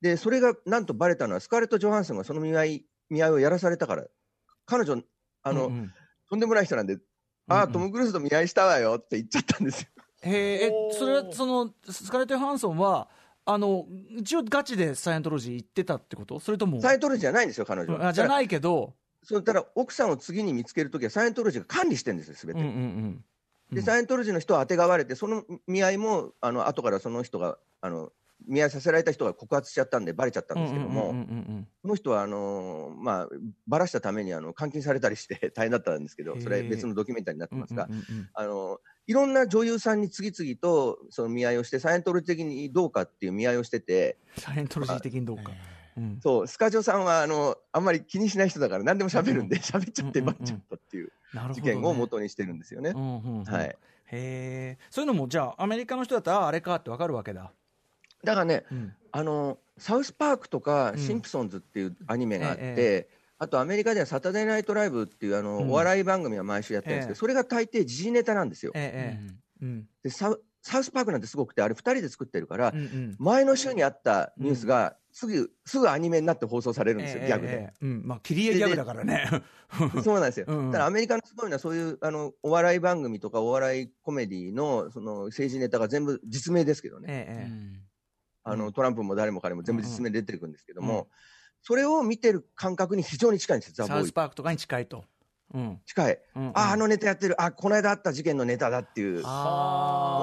Speaker 4: で、それがなんとバレたのは、スカーレット・ジョハンソンがその見合い見合いをやらされたから、彼女、あの、
Speaker 2: うんうん
Speaker 4: とんでもない人なんで、ああ、
Speaker 2: うんうん
Speaker 4: トム・クルーズと見合いしたわよって言っちゃったんですよ。
Speaker 2: へええそれはそのスカーレット・ヨハンソンはあの一応ガチでサイエントロジー行ってたってこと？それとも
Speaker 4: サイエントロジーじゃないんですよ、彼女は。い。
Speaker 2: あじゃないけど、
Speaker 4: そうただ奥さんを次に見つけるときは、サイエントロジーが管理してるんですよ、すべて。
Speaker 2: うんうんうん
Speaker 4: で、サイエントロジーの人は当てがわれて、その見合いも、あの後からその人が、あの見合いさせられた人が告発しちゃったんで、バレちゃったんですけども、この人はあのーまあ、ばらしたためにあの監禁されたりして 大変だったんですけど、それは別のドキュメンタリーになってますが、
Speaker 2: うんうんうん
Speaker 4: あのいろんな女優さんに次々とその見合いをして、サイエントロジー的にどうかっていう見合いをしてて、
Speaker 2: サイエントロジー的にどうか。うん。
Speaker 4: そうスカジョさんはあのあんまり気にしない人だから、何でも喋るんで、喋っちゃって、ばっちゃったっていう
Speaker 2: なるほどね。
Speaker 4: 事件を元にしてるんですよね。
Speaker 2: うんうんうん。
Speaker 4: はい、
Speaker 2: へえそういうのもじゃあアメリカの人だったらああれかってわかるわけだ。
Speaker 4: だからね、
Speaker 2: うん。
Speaker 4: あのサウスパークとか
Speaker 2: うん。
Speaker 4: シンプソンズっていうアニメがあって、
Speaker 2: え
Speaker 4: あとアメリカではサタデーナイトライブっていうあの、
Speaker 2: うん。
Speaker 4: お笑い番組は毎週やってるんですけど、
Speaker 2: ええ。
Speaker 4: それが大抵時事ネタなんですよ。
Speaker 2: えええうん。
Speaker 4: でサウサウスパークなんてすごくて、あれ2人で作ってるから、
Speaker 2: うんうん。
Speaker 4: 前の週にあったニュースがすぐ、すぐアニメになって放送されるんですよ、
Speaker 2: ええ
Speaker 4: ギャグで。
Speaker 2: ええうん。まあ切り絵ギャグだからね。
Speaker 4: そうなんですよ。
Speaker 2: うんうん。
Speaker 4: だからアメリカのすごいのは、そういうあのお笑い番組とかお笑いコメディのその政治ネタが全部実名ですけどね、
Speaker 2: ええええ
Speaker 4: あの
Speaker 2: うん。
Speaker 4: トランプも誰も彼も全部実名で出てくるんですけども、
Speaker 2: うん。
Speaker 4: それを見てる感覚に非常に近いんですよ、ザ・ボ
Speaker 2: サウスパークとかに近いと。うん。
Speaker 4: 近い。
Speaker 2: うんうん。
Speaker 4: あ、あのネタやってる、あ、この間あった事件のネタだっていう、も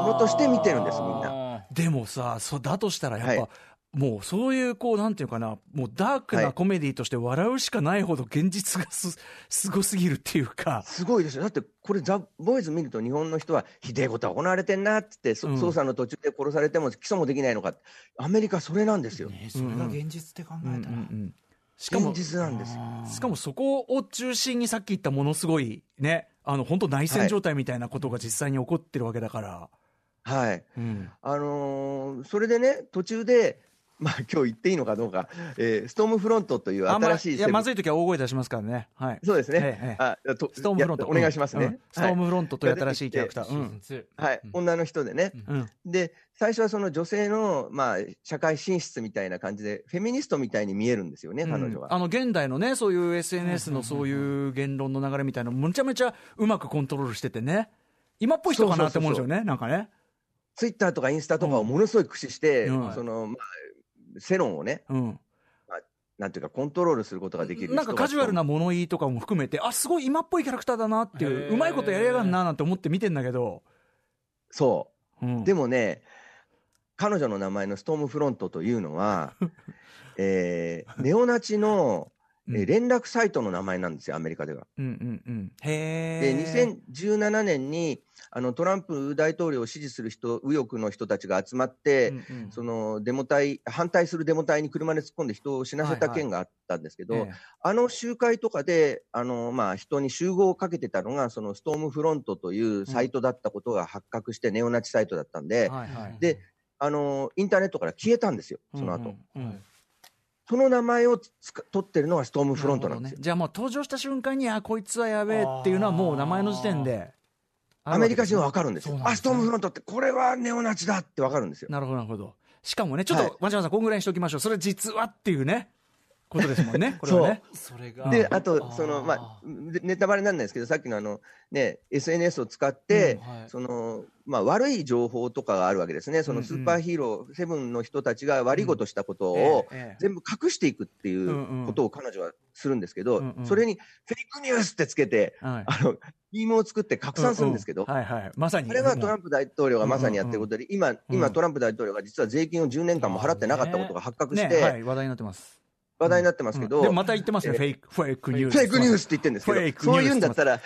Speaker 4: のとして見てるんですみんな。
Speaker 2: でもさそだとしたらやっぱ、
Speaker 4: はい
Speaker 2: もうそういうこうなんていうかなもうダーク
Speaker 4: は
Speaker 2: ないコメディとして笑うしかないほど現実がすすごすぎるっていうか、
Speaker 4: すごいですよ。だって、これ、ザ・ボーイズ見ると、日本の人は、ひでえことは行われてんなってって、そ
Speaker 2: うん
Speaker 4: 捜査の途中で殺されても起訴もできないのか。アメリカ、それなんですよ。
Speaker 3: ねそれが現実って考
Speaker 2: うんうん
Speaker 3: えたら、
Speaker 2: うんしかも
Speaker 4: 現実なんですよ。
Speaker 2: しかもそこを中心にさっき言ったものすごいねあの本当内戦状態みたいなことが実際に起こってるわけだから、
Speaker 4: はい。
Speaker 2: うん
Speaker 4: あのーそれでね、途中で、まあ、今日言っていいのかどうか、えーストームフロントという新しい
Speaker 2: いやま
Speaker 4: セ
Speaker 2: ずい時は大声出しますからね。はい。
Speaker 4: そうですね。あと
Speaker 2: ストームフロント。
Speaker 4: やお願いしますね。
Speaker 2: うん。ストームフロントという新しいキャラクター、うん。
Speaker 3: シーズン2
Speaker 4: はい、
Speaker 3: うん。
Speaker 4: 女の人でね。
Speaker 2: うん。
Speaker 4: で、最初はその女性の、まあ、社会進出みたいな感じで、フェミニストみたいに見えるんですよね、彼女は。
Speaker 2: あの現代のね、そういう SNS のそういう言論の流れみたいなの、むちゃめちゃうまくコントロールしててね、今っぽい人かなって思うんですよね、なんかね。
Speaker 4: ツイッターとかインスタとかをものすごい駆使して、
Speaker 2: うん。
Speaker 4: その、まあ、世論をね、
Speaker 2: うん、
Speaker 4: なんていうか、コントロールすることができる
Speaker 2: なんかカジュアルな物言いとかも含めて、あすごい今っぽいキャラクターだなってい
Speaker 3: へ
Speaker 2: う、
Speaker 3: ー
Speaker 2: うまいことやりやがんななんて思って見てんだけど、
Speaker 4: そうう。
Speaker 2: ん、
Speaker 4: でもね、彼女の名前のストームフロントというのは、えーネオナチの、え連絡サイトの名前なんですよ、アメリカでは。
Speaker 2: うんうんうん、へ
Speaker 4: で、
Speaker 2: え。
Speaker 4: 2017年にあのトランプ大統領を支持する人、右翼の人たちが集まって、
Speaker 2: うんうん。
Speaker 4: そのデモ隊、反対するデモ隊に車で突っ込んで人を死なせた件があったんですけど、
Speaker 2: ええ。
Speaker 4: あの集会とかで、あのまあ、人に集合をかけてたのが、そのストームフロントというサイトだったことが発覚して、ネオナチサイトだったんで、
Speaker 2: はいはい
Speaker 4: であのインターネットから消えたんですよ、その後、
Speaker 2: うんうんうん。
Speaker 4: その名前を取ってるのがストームフロントなんです
Speaker 2: ね。じゃあもう登場した瞬間に、あこいつはやべえっていうのは、もう名前の時点で。
Speaker 4: アメリカ人は分かるんですよ。
Speaker 3: そうなんですね
Speaker 4: あ、ストームフロントって、これはネオナチだって分かるんですよ。
Speaker 2: なるほど、なるほど。しかもね、ちょっ
Speaker 4: はい
Speaker 2: と、町山さん、こんぐらいにしておきましょう。それ実はっていうね、ことですもんね、これはね。
Speaker 3: それが。
Speaker 4: で、
Speaker 2: うん
Speaker 4: あと、その、まあ、でネタバレにならないですけど、さっきのあの、ね、SNS を使って、
Speaker 3: うんはい。
Speaker 4: その、まあ、悪い情報とかがあるわけですね。そのスーパーヒーロー、セブンの人たちが悪いことしたことを、全部隠していくってい
Speaker 2: んう
Speaker 4: うん。ことを彼女はするんですけど、
Speaker 2: うんうん。
Speaker 4: それにフェイクニュースってつけて、
Speaker 2: はい。
Speaker 4: あの、ビームを作って拡散するんですけど、
Speaker 2: うんうん。はいはい。まさに。
Speaker 4: あれはトラ
Speaker 2: ン
Speaker 4: ンプ大統領がまさにやってることで、今、今トランプ大統領が実は税金を10年間も払ってなかったことが発覚し
Speaker 2: ね、
Speaker 4: て、
Speaker 2: はい、話題になってます。
Speaker 4: 話題になってますけど、
Speaker 2: うんまた言ってますね、
Speaker 4: え
Speaker 2: フェイク、フェイクニュース。
Speaker 4: フェイクニュースって言ってるんですけど、そういうんだったら、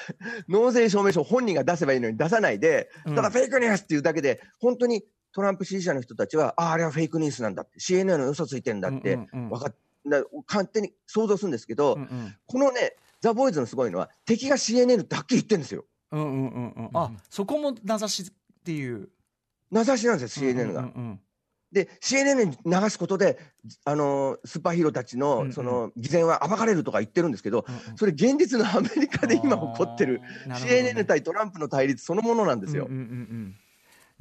Speaker 4: 納税証明書本人が出せばいいのに出さないで、
Speaker 2: うん
Speaker 4: ただフェイクニュースっていうだけで、本当にトランプ支持者の人たちは、ああ、あれはフェイクニュースなんだって、CNN の嘘ついてんだって
Speaker 2: うんうんうん
Speaker 4: 分かっだ勝手に想像するんですけど、
Speaker 2: うんうん
Speaker 4: このね、ザ・ボーイズのすごいのは、敵が CNN ってはっきり言ってるんですよ。
Speaker 2: うんうんうんうん。あ、そこも名指しっていう。
Speaker 4: 名指しなんですよ、CNN が。
Speaker 2: うんうん
Speaker 4: で、CNN に流すことで、あのースーパーヒーローたちの、その、偽善は暴かれるとか言ってるんですけど、
Speaker 2: うんうん
Speaker 4: それ現実のアメリカで今起こってる、CNN 対トランプの対立そのものなんですよ。
Speaker 2: うんうんうん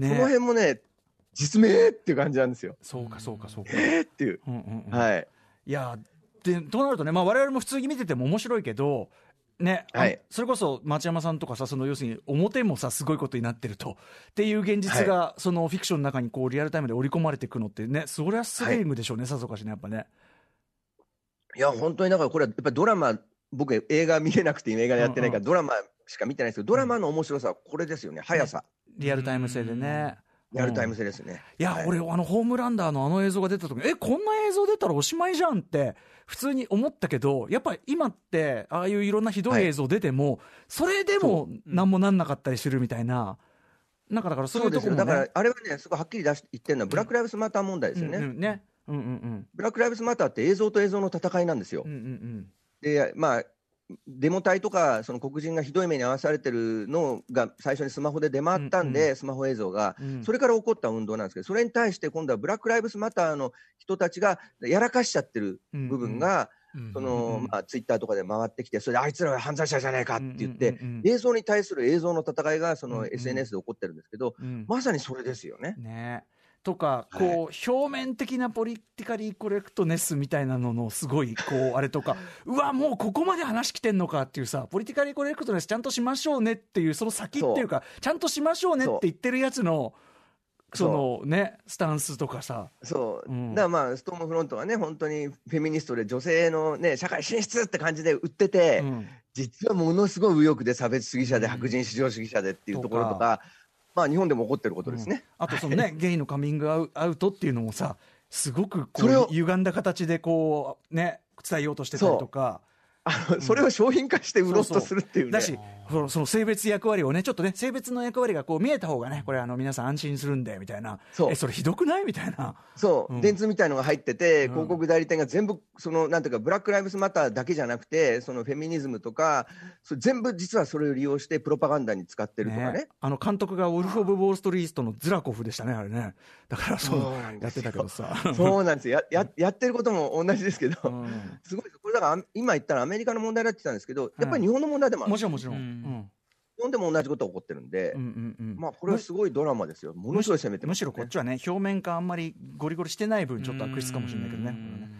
Speaker 2: うん。
Speaker 4: その
Speaker 2: ね
Speaker 4: 辺もね、実名っていう感じなんですよ。
Speaker 2: そうかそうかそうか。
Speaker 4: えーっていう。
Speaker 2: うんうんうん
Speaker 4: はい。
Speaker 2: いやでとなるとね、まあ、我々も普通に見てても面白いけど、ねあ
Speaker 4: はい
Speaker 2: それこそ町山さんとかさ、その要するに表もさ、すごいことになってるとっていう現実が、そのフィクションの中にこうリアルタイムで織り込まれていくのってね、そりゃスリリングでしょうね、さぞかしね、やっぱね。
Speaker 4: いや、本当にだからこれはやっぱりドラマ、僕映画見れなくて今映画やってないから、
Speaker 2: うん
Speaker 4: ドラマしか見てないですけど、ドラマの面白さはこれですよね。速さ。
Speaker 2: リアルタイム性でね。
Speaker 4: リアルタイム性ですね。
Speaker 2: いや、
Speaker 4: はい
Speaker 2: 俺、あのホームランダーのあの映像が出た時え、こんな映像出たらおしまいじゃんって、普通に思ったけど、やっぱり今って、ああいういろんなひどい映像出ても、それでも何もなんなかったりするみたいな、なんかだからそうい
Speaker 4: そう
Speaker 2: とこね
Speaker 4: だから、あれはね、すごいはっきり出して言ってるのは、ブラック・ライブスマター問題ですよね。
Speaker 2: うんうんね。うんうんうん。
Speaker 4: ブラック・ライブスマターって映像と映像の戦いなんですよ。
Speaker 2: うんうんうん。
Speaker 4: で、まあ、デモ隊とかその黒人がひどい目に遭わされてるのが最初にスマホで出回ったんで、スマホ映像が、
Speaker 2: うん。
Speaker 4: それから起こった運動なんですけど、それに対して今度はブラック・ライブスマターの人たちがやらかしちゃってる部分が、その
Speaker 2: うん。
Speaker 4: まあ、ツイッターとかで回ってきて、それであいつらは犯罪者じゃないかって言って、映像に対する映像の戦いがその SNS で起こってるんですけど、
Speaker 2: うん。
Speaker 4: まさにそれですよね。
Speaker 2: ねとか、
Speaker 4: はい。
Speaker 2: こう表面的なポリティカリーコレクトネスみたいなののすごいこうあれとか うわもうここまで話来てんのかっていうさポリティカリーコレクトネスちゃんとしましょうねっていうその先っていうかちゃんとしましょうねって言ってるやつのそのねスタンスとかさ。
Speaker 4: そう、
Speaker 2: うん。
Speaker 4: だからまあ、ストームフロントがね、本当にフェミニストで女性のね、社会進出って感じで売ってて、
Speaker 2: うん。
Speaker 4: 実はものすごい右翼で差別主義者で白人至上主義者でっていうところとか、まあ日本でも起こってることですね。
Speaker 2: あとそのね、ゲイのカミングアウトっていうのもさ、すごくこう歪んだ形でこうね、伝えようとしてたりとか。
Speaker 4: あのそれを商品化して売ろうとするっていうね。
Speaker 2: だしその、その性別役割をね、ちょっとね、性別の役割がこう見えた方がね、これ、あの皆さん安心するんでみたいな、
Speaker 4: そう。
Speaker 2: え、それひどくない？みたいな、
Speaker 4: そう、
Speaker 2: うん。
Speaker 4: 電通みたいのが入ってて、
Speaker 2: うん。
Speaker 4: 広告代理店が全部、そのなんていうか、ブラック・ライブズ・マターだけじゃなくて、そのフェミニズムとか、それ全部実はそれを利用して、プロパガンダに使ってるとかね。
Speaker 2: ね。あの監督がウルフ・オブ・ウォール・ストリートのズラコフでしたね、あれね、だからそう
Speaker 4: そうなんですよ。
Speaker 2: やってたけどさ。
Speaker 4: そうなんですよ。やややってることも同じですけど、
Speaker 2: うん。
Speaker 4: すごいこれだからあ今言ったらアメリカの問題だって言ってたんですけど、やっぱり日本の問題でもある、
Speaker 2: もちろんもちろん。
Speaker 3: う
Speaker 2: うん。ん
Speaker 4: 日本でも同じことが起こってるんで、
Speaker 2: うんうんうん。
Speaker 4: まあ、これはすごいドラマですよ、ものすごい攻めてます、
Speaker 2: むしろこっちはね、表面化あんまりゴリゴリしてない分、ちょっと悪質かもしれないけどね。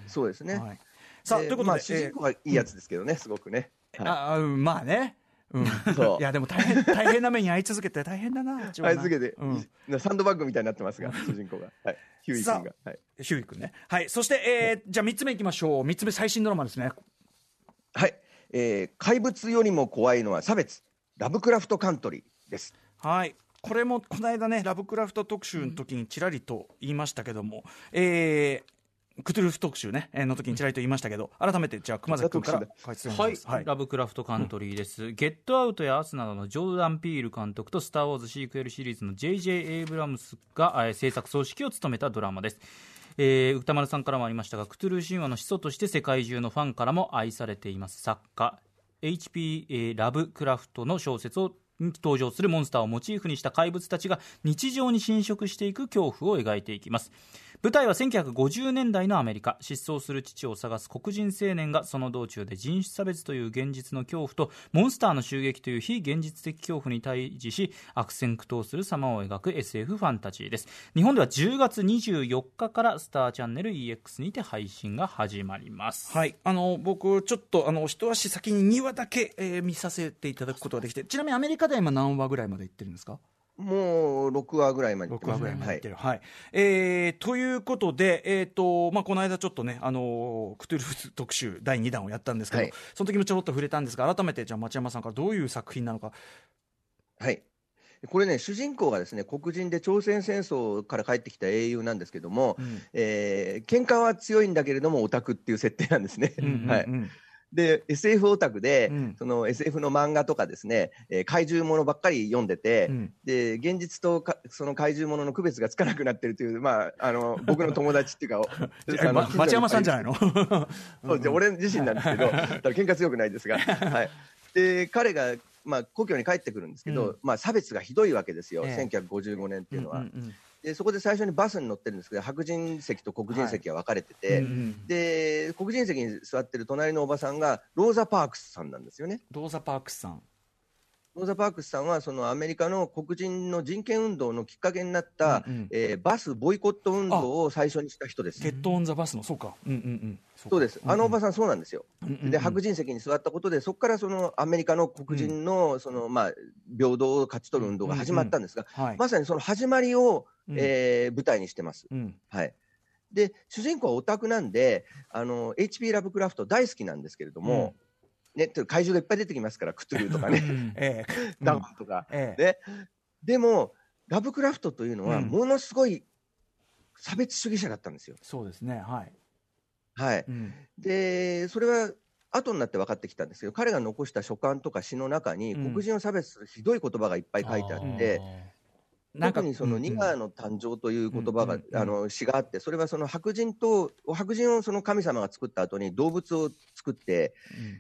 Speaker 4: そうですね。
Speaker 2: はい、さあ、
Speaker 4: で
Speaker 2: ということで、
Speaker 4: まあ、主人公はいいやつですけどね、すごくね。はい。
Speaker 2: あまあね、うん、
Speaker 4: そう。
Speaker 2: いやでも大変大変な目に遭い続けて大変だな、一応な
Speaker 4: あいつけて、
Speaker 2: うん、
Speaker 4: サンドバッグみたいになってますが、主人公が。はい、ヒューイ君が。はい、
Speaker 2: ヒューイ君ね。はい、そして、えー、じゃあ3つ目いきましょう、3つ目、最新ドラマですね。
Speaker 4: はい。えー怪物よりも怖いのは差別、ラブクラフトカントリーです。
Speaker 2: はい。これもこの間ね、ラブクラフト特集の時にちらりと言いましたけども、えークトゥルフ特集ね、えーの時にちらりと言いましたけど、改めて、じゃあ、熊崎君から解説
Speaker 3: はいい
Speaker 2: します。
Speaker 3: ラブクラフトカントリーです、ゲットアウトやアスなどのジョーダン・ピール監督とスター・ウォーズシークエルシリーズの J.J. エイブラムスが、えー制作総指揮を務めたドラマですえー歌丸さんからもありましたがクトゥルー神話の始祖として世界中のファンからも愛されています作家 H.P. えーラブクラフトの小説をに登場するモンスターをモチーフにした怪物たちが日常に侵食していく恐怖を描いていきます舞台は1950年代のアメリカ。失踪する父を探す黒人青年がその道中で人種差別という現実の恐怖とモンスターの襲撃という非現実的恐怖に対峙し悪戦苦闘する様を描く SF ファンタジーです。日本では10月24日からスターチャンネル EX にて配信が始まります。
Speaker 2: はい、あの僕、ちょっとあの一足先に2話だけ、えー見させていただくことができて、ちなみにアメリカでは今、何話ぐらいまでいってるんですか？
Speaker 4: もう6話ぐらいまで行って
Speaker 2: 6話ぐらいまでいってる。はい。えーということで、えーとまあ、この間ちょっとね、あのクトゥルフ特集第2弾をやったんですけど、
Speaker 4: はい。
Speaker 2: その時もちょろっと触れたんですが、改めてじゃあ町山さんからどういう作品なのか、
Speaker 4: はい。これね、主人公がですね、黒人で朝鮮戦争から帰ってきた英雄なんですけども、
Speaker 2: うん。
Speaker 4: えー喧嘩は強いんだけれどもオタクっていう設定なんですね。
Speaker 2: うん
Speaker 4: はい
Speaker 2: うん。うん
Speaker 4: で SF オタクで、
Speaker 2: うん。
Speaker 4: その SF の漫画とかですね、えー怪獣ものばっかり読んでて、
Speaker 2: うん。
Speaker 4: で現実とかその怪獣ものの区別がつかなくなってるという、まあ、あの僕の友達っていうか
Speaker 2: えま町山さんじゃない
Speaker 4: の？
Speaker 2: の
Speaker 4: そうで俺自身なんですけど、喧嘩強くないですが、はい、で彼が、まあ、故郷に帰ってくるんですけど、
Speaker 2: うん。
Speaker 4: まあ、差別がひどいわけですよ、
Speaker 2: ええ。
Speaker 4: 1955年っていうのは、
Speaker 2: うんうん
Speaker 4: で。そこで最初にバスに乗ってるんですけど、白人席と黒人席が分かれてて、
Speaker 2: うんうん
Speaker 4: で黒人席に座ってる隣のおばさんがローザ・パークスさんなんですよね。
Speaker 2: ローザ・パークスさん、
Speaker 4: ローザ・パークスさんはそのアメリカの黒人の人権運動のきっかけになった、
Speaker 2: うんうん。
Speaker 4: えーバスボイコット運動を最初にした人です。
Speaker 2: ゲット・オン・ザ・バスの、そうか、うんうんうん、
Speaker 4: そうです、あのおばさん、そうなんですよ。
Speaker 2: うんうんうん。
Speaker 4: で白人席に座ったことで、そこからそのアメリカの黒人のその、まあ、平等を勝ち取る運動が始まったんですが、
Speaker 2: はい。
Speaker 4: まさにその始まりを、
Speaker 2: うん。
Speaker 4: えー舞台にしてます。
Speaker 2: うん。
Speaker 4: はい、で主人公はオタクなんであの HP ラブクラフト大好きなんですけれども、ね、と怪獣がいっぱい出てきますからクトゥルーとかね、
Speaker 2: ええ
Speaker 4: ダウンとか、
Speaker 2: ええ。
Speaker 4: ね、でもラブクラフトというのは
Speaker 2: うん。
Speaker 4: ものすごい差別主義者だったんですよ。
Speaker 2: そうですね、はい。
Speaker 4: はい、
Speaker 2: うん。
Speaker 4: でそれは後になって分かってきたんですけど彼が残した書簡とか詩の中に
Speaker 2: うん。
Speaker 4: 黒人を差別するひどい言葉がいっぱい書いてあって、
Speaker 2: なんか
Speaker 4: 特にその
Speaker 2: うん
Speaker 4: ニガーの誕生という言葉が、
Speaker 2: うんうんうん
Speaker 4: あの詩があって、それはその白人と白人をその神様が作った後に動物を作って、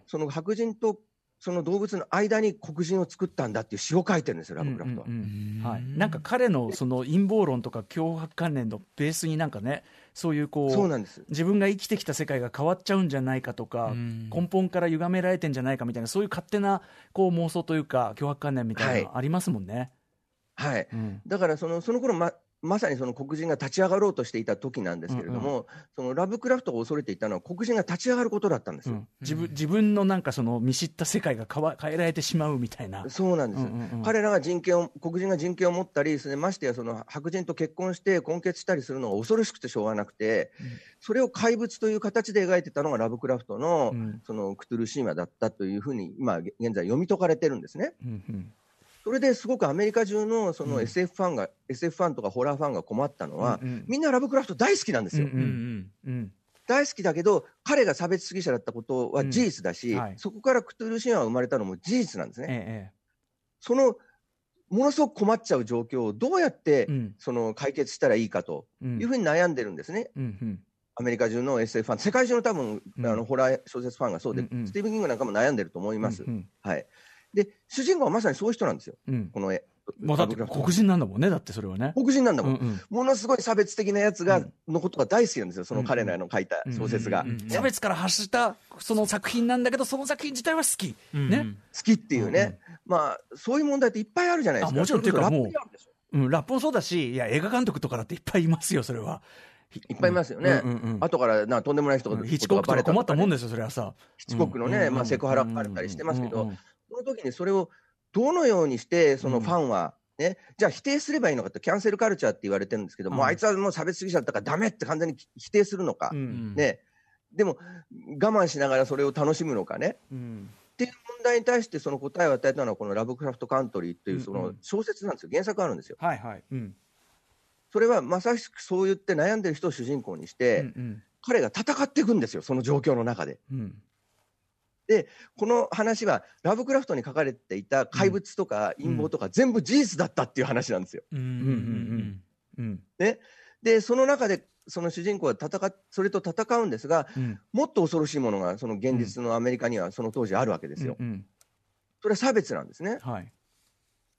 Speaker 4: その白人とその動物の間に黒人を作ったんだっていう詩を書いてるんですよ、ラブクラフトは。
Speaker 2: はい、なんか彼のその陰謀論とか脅迫観念のベースになんかねそういうこう
Speaker 4: そうなんです。
Speaker 2: 自分が生きてきた世界が変わっちゃうんじゃないかとか、
Speaker 3: うん
Speaker 2: 根本から歪められてんじゃないかみたいなそういう勝手なこう妄想というか脅迫観念みたいなのありますもんね。
Speaker 4: はい。
Speaker 2: うん。
Speaker 4: だからそのその頃ままさにその黒人が立ち上がろうとしていた時なんですけれども、そのラブクラフトが恐れていたのは黒人が立ち上がることだったんですよ。
Speaker 2: うん。自分自分のなんかその見知った世界が変わ変えられてしまうみたいな。
Speaker 4: そうなんです、
Speaker 2: うんうんうん
Speaker 4: 彼らが人権を黒人が人権を持ったり、それましてやその白人と結婚して婚結したりするのが恐ろしくてしょうがなくて、
Speaker 2: うん。
Speaker 4: それを怪物という形で描いてたのがラブクラフトの,、
Speaker 2: うん。
Speaker 4: そのクトゥルシーマだったというふうに今現在読み解かれてるんですね。
Speaker 2: うんうん
Speaker 4: それですごくアメリカ中のその
Speaker 2: うん。
Speaker 4: SF ファンが、SF ファンとかホラーファンが困ったのは、
Speaker 2: うんうん。
Speaker 4: みんなラブクラフト大好きなんですよ。
Speaker 2: うんうんうん
Speaker 4: 大好きだけど、彼が差別主義者だったことは事実だし、
Speaker 2: うんはい。
Speaker 4: そこからクトゥルシーマが生まれたのも事実なんですね。
Speaker 2: ええ
Speaker 4: そのものすごく困っちゃう状況をどうやって、
Speaker 2: ええうん。
Speaker 4: その解決したらいいかと
Speaker 2: うん。
Speaker 4: いうふうに悩んでるんですね、
Speaker 2: うんうん。
Speaker 4: アメリカ中の SF ファン、世界中の多分、
Speaker 2: うん。
Speaker 4: あのホラー小説ファンがそうで、
Speaker 2: うんうん。
Speaker 4: スティーブン・キングなんかも悩んでると思います。
Speaker 2: うん。
Speaker 4: はい、で、主人公はまさにそういう人なんですよ、
Speaker 2: うん
Speaker 4: この絵。
Speaker 2: まあだって黒人なんだもんねだってそれはね。
Speaker 4: 黒人なんだもん、
Speaker 2: うんうん
Speaker 4: ものすごい差別的なやつが、
Speaker 2: うん
Speaker 4: のことが大好きなんですよ、その彼らの書いた小説が。
Speaker 2: 差別から発したその作品なんだけどその作品自体は好き。ね
Speaker 4: 好きっていうね、
Speaker 2: うんうん
Speaker 4: まあ、そういう問題っていっぱいあるじゃないですか。
Speaker 2: あもちろんっていうかもうん、ラップもそうだし、いや、映画監督とかだっていっぱいいますよ、それは。
Speaker 4: いっぱいいますよね。
Speaker 2: うんうんうん
Speaker 4: 後からなとんでもない人が、
Speaker 2: うんヒッチコックとか困ったもん
Speaker 4: で
Speaker 2: ですよ、それはさ。
Speaker 4: ヒッチコックのね、まあ、セクハラ書かれたりしてますけど、
Speaker 2: うんうん
Speaker 4: その時にそれをどのようにして、その
Speaker 2: うん。
Speaker 4: ファンは、ね、じゃあ否定すればいいのかって、キャンセルカルチャーって言われてるんですけど、
Speaker 2: うん。
Speaker 4: もうあいつはもう差別主義者だったからダメって完全に否定するのか、
Speaker 2: うん。
Speaker 4: ね、でも我慢しながらそれを楽しむのかね、
Speaker 2: うん。
Speaker 4: っていう問題に対してその答えを与えたのは、このラブクラフトカントリーっていうその小説なんですよ、原作あるんですよ。
Speaker 2: はいはい。うん。
Speaker 4: それはまさしくそう言って悩んでる人を主人公にして、
Speaker 2: うん
Speaker 4: 彼が戦っていくんですよ、その状況の中で。
Speaker 2: うん
Speaker 4: この話は、ラブクラフトに書かれていた怪物とか陰謀とか、全部事実だったっていう話なんですよ。
Speaker 3: うんうん
Speaker 2: うん
Speaker 4: で、その中で、その主人公は戦っそれと戦うんですが、
Speaker 2: うん
Speaker 4: もっと恐ろしいものが、その現実のアメリカにはその当時あるわけですよ。
Speaker 2: うんうん
Speaker 4: それは差別なんですね。
Speaker 2: はい。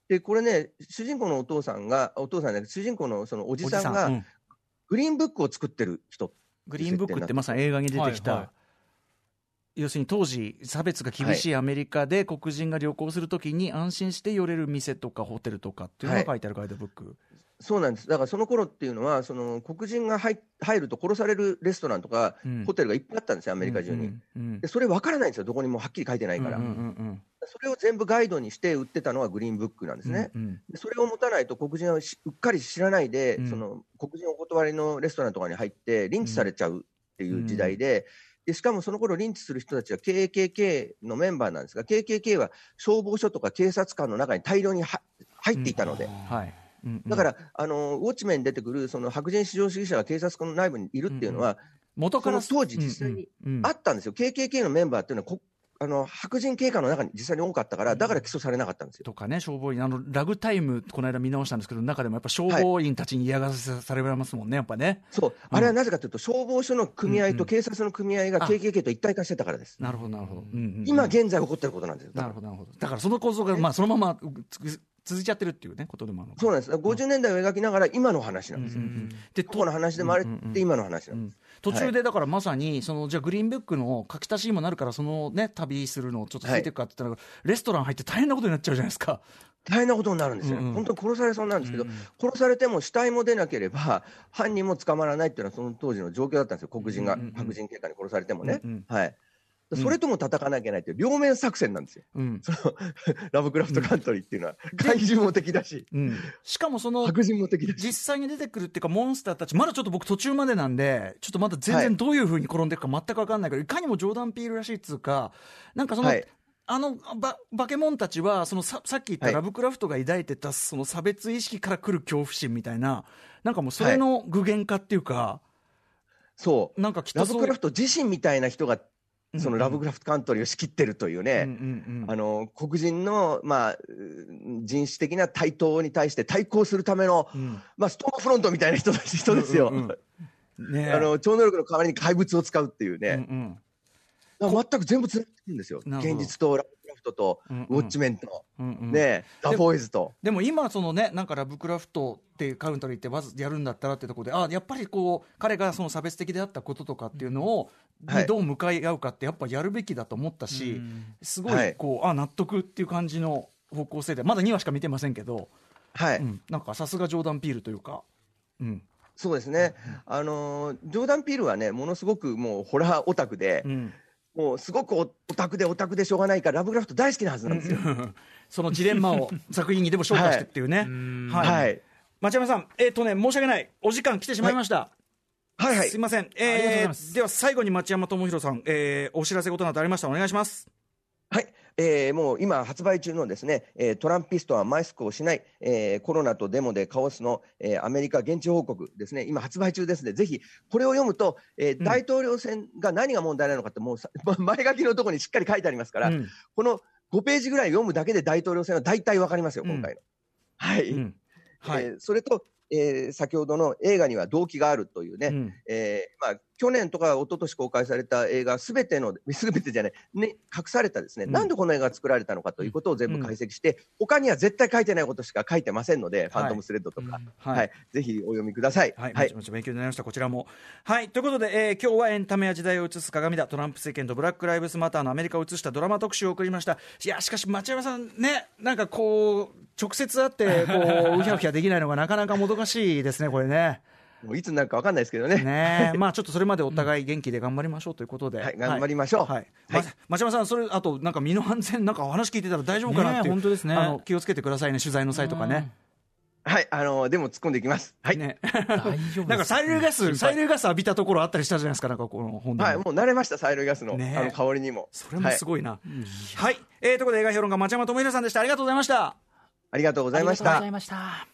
Speaker 4: で、これね、主人公のお父さんが、お父さんじゃなくて、主人公のそのおじさんが、
Speaker 2: うん
Speaker 4: グリーンブックを作ってる人。
Speaker 2: グリーンブックってまさに映画に出てき
Speaker 3: はいは
Speaker 2: た。要するに当時、差別が厳しいアメリカで黒人が旅行するときに安心して寄れる店とかホテルとかっていうのが書いてあるガイドブック。
Speaker 4: そうなんです。だからその頃っていうのは、その黒人が入入ると殺されるレストランとか、
Speaker 2: うん
Speaker 4: ホテルがいっぱいあったんですよ、アメリカ中に。
Speaker 2: うんうん
Speaker 4: でそれ分からないんですよ、どこにもはっきり書いてないから。
Speaker 2: うんうんうん
Speaker 4: それを全部ガイドにして売ってたのはグリーンブックなんですね。
Speaker 2: うんうん
Speaker 4: でそれを持たないと黒人はしうっかり知らないで、
Speaker 2: うん
Speaker 4: その黒人お断りのレストランとかに入って、リンチされちゃうっていう時代で、でしかもその頃リンチする人たちは KKK のメンバーなんですが、KKK は消防署とか警察官の中に大量には入っていたので、
Speaker 2: はい。うんうん。
Speaker 4: だから、あのウォッチメンに出てくるその白人至上主義者が警察官の内部にいるっていうのは、
Speaker 2: 元から
Speaker 4: 当時実際に
Speaker 2: うんうんうん。
Speaker 4: あったんですよ、KKK のメンバーっていうのはこあの白人警官の中に実際に多かったから、だから起訴されなかったんですよ。
Speaker 2: とかね、消防員、あのラグタイム、この間見直したんですけど、中でもやっぱ消防員たちに嫌がらせされますもんね、やっぱね。
Speaker 4: そう、あれはなぜかというと、消防署の組合と警察の組合が
Speaker 2: あ
Speaker 4: KKK と一体化してたからです。
Speaker 2: なるほど、なるほど。
Speaker 4: 今現在起こってることなんですよ。
Speaker 2: なるほど、なるほど。だからその構造が、まあ、そのままつ続いちゃってるっていうね、ことでもある
Speaker 4: そうなんです。50年代を描きながら今の話なんですよ。
Speaker 2: で
Speaker 4: 過去の話でもあれって今の話な
Speaker 2: うんん
Speaker 4: です。
Speaker 2: 途中でだからまさに、そのじゃあグリーンブックの書き足しにもなるから、そのね、旅するのをちょっとついていくかって言ったら、レストラン入って大変なことになっちゃうじゃないですか。
Speaker 4: 大変なことになるんですよ。
Speaker 2: うんうん
Speaker 4: 本当に殺されそうなんですけど、殺されても死体も出なければ、犯人も捕まらないっていうのはその当時の状況だったんですよ。黒人が
Speaker 2: うんうんうん
Speaker 4: 白人警官に殺されてもね
Speaker 2: うんうん。
Speaker 4: はい。それとも戦わなきゃいけないっていう両面作戦なんですよ。
Speaker 2: うん。
Speaker 4: そのラブクラフトカントリーっていうのは、怪獣も敵だし、
Speaker 2: うん、しかもその
Speaker 4: 白人も敵だし。
Speaker 2: 実際に出てくるっていうか、モンスターたち、まだちょっと僕、途中までなんで、ちょっとまだ全
Speaker 4: はい。
Speaker 2: 然どういうふうに転んでいくか全く分かんないけど、いかにもジョーダン・ピールらしいっつうか、なんかその、
Speaker 4: はい。
Speaker 2: あのババケモンたちはそのさ、さっき言った
Speaker 4: はい。
Speaker 2: ラブクラフトが抱いてた、その差別意識から来る恐怖心みたいな、なんかもうそれの具現化っていうか、
Speaker 4: そう。
Speaker 2: なんかきっとそう
Speaker 4: ラブクラフト自身みたいな人がそのラブクラフトカントリーを仕切ってるというね、あの黒人の、まあ、う人種的な台頭に対して対抗するための、
Speaker 2: うん。
Speaker 4: まあ、ストームフロントみたいな人人ですよ。
Speaker 2: うんうんね
Speaker 4: あの超能力の代わりに怪物を使うっていう
Speaker 2: うんう
Speaker 4: ね、
Speaker 2: ん
Speaker 4: 全く全部つながってるんですよ、現実とラブクラフトと、
Speaker 2: うんうん。
Speaker 4: ウォッチメンと、
Speaker 2: うんうん。
Speaker 4: ね、ザ・ボーイズと。
Speaker 2: でも今、そのね、なんかラブクラフトっていうカウントリーってまずやるんだったらってところで、あやっぱりこう、彼がその差別的であったこととかっていうのを、
Speaker 4: はい
Speaker 2: にどう向かい合うかって、やっぱやるべきだと思ったし、すご
Speaker 4: はい。い
Speaker 2: こう、あ納得っていう感じの方向性で、まだ2話しか見てませんけど、
Speaker 4: はい、
Speaker 2: うん、なんかさすがジョーダン・ピールというか、うん、
Speaker 4: そうですね、あのージョーダン・ピールはね、ものすごくもうホラーオタクで、
Speaker 2: うん、
Speaker 4: もうすごくオオタクでオタクでしょうがないから、ラブクラフト大好きなはずなんですよ。
Speaker 2: そのジレンマを作品にでも昇華してっていうね。はい。
Speaker 4: はい、
Speaker 2: 町山さん、えっ、とね、申し訳ない、お時間来てしまいました。
Speaker 4: はい、はい
Speaker 2: すいません。えー、では最後に町山智博さん、えー、お知らせことなどありましたらお願いします。
Speaker 4: はい、えーもう今発売中のですね、えートランピストはマスクをしない、えーコロナとデモでカオスの、えーアメリカ現地報告ですね、今発売中ですので、ぜひこれを読むと、えー
Speaker 2: うん。
Speaker 4: 大統領選が何が問題なのかって、もうさ 前書きのところにしっかり書いてありますから、
Speaker 2: うん。
Speaker 4: この5ページぐらい読むだけで大統領選は大体わかりますよ、今回の。はい、
Speaker 2: うん。はい、
Speaker 4: えーそれと、えー先ほどの映画には動機があるというね、
Speaker 2: うん。
Speaker 4: えーまあ、去年とか一昨年公開された映画すべての、すべてじゃない、ね、隠されたですね、
Speaker 2: うん。
Speaker 4: なんでこの映画が作られたのかということを全部解析して、他には絶対書いてないことしか書いてませんので、ファントムスレッドとか、
Speaker 2: は
Speaker 4: はい。い、ぜひお読みください。
Speaker 2: はい、
Speaker 4: はい。
Speaker 2: もちもち勉強になりました、こちらも。はい、ということで、えー今日はエンタメや時代を映す鏡だ、トランプ政権とブラック・ライブズ・マターのアメリカを映したドラマ特集を送りました。いや、しかし、町山さんね、なんかこう、直接会って、こう、うひゃうひゃできないのがなかなかもどかしいですね、これね。
Speaker 4: もういつになるかわかんないですけどね。
Speaker 2: ね まあちょっとそれまでお互い元気で頑張りましょうということで、
Speaker 4: はい頑張りましょう
Speaker 2: はい
Speaker 4: はい
Speaker 2: ま町山さん、それあとなんか身の安全、なんかお話聞いてたら大丈夫かなっていう、
Speaker 3: ね本当ですね
Speaker 2: あの気をつけてくださいね、取材の際とかね。
Speaker 4: はい、あのでも突っ込んでいきます。はい。
Speaker 2: ね
Speaker 3: 大丈夫
Speaker 2: なんか催涙ガス、催涙ガス浴びたところあったりしたじゃないですか、なんかこの本
Speaker 4: はい、もう慣れました、催涙ガスの,、
Speaker 2: ね
Speaker 4: あの香りにも。
Speaker 2: それもす
Speaker 4: い。
Speaker 2: ごいな。はい、えー、ということで映画評論家町山智博さんでした。ありがとうございました。
Speaker 4: ありがとうございました
Speaker 3: ありがとうござい。ました。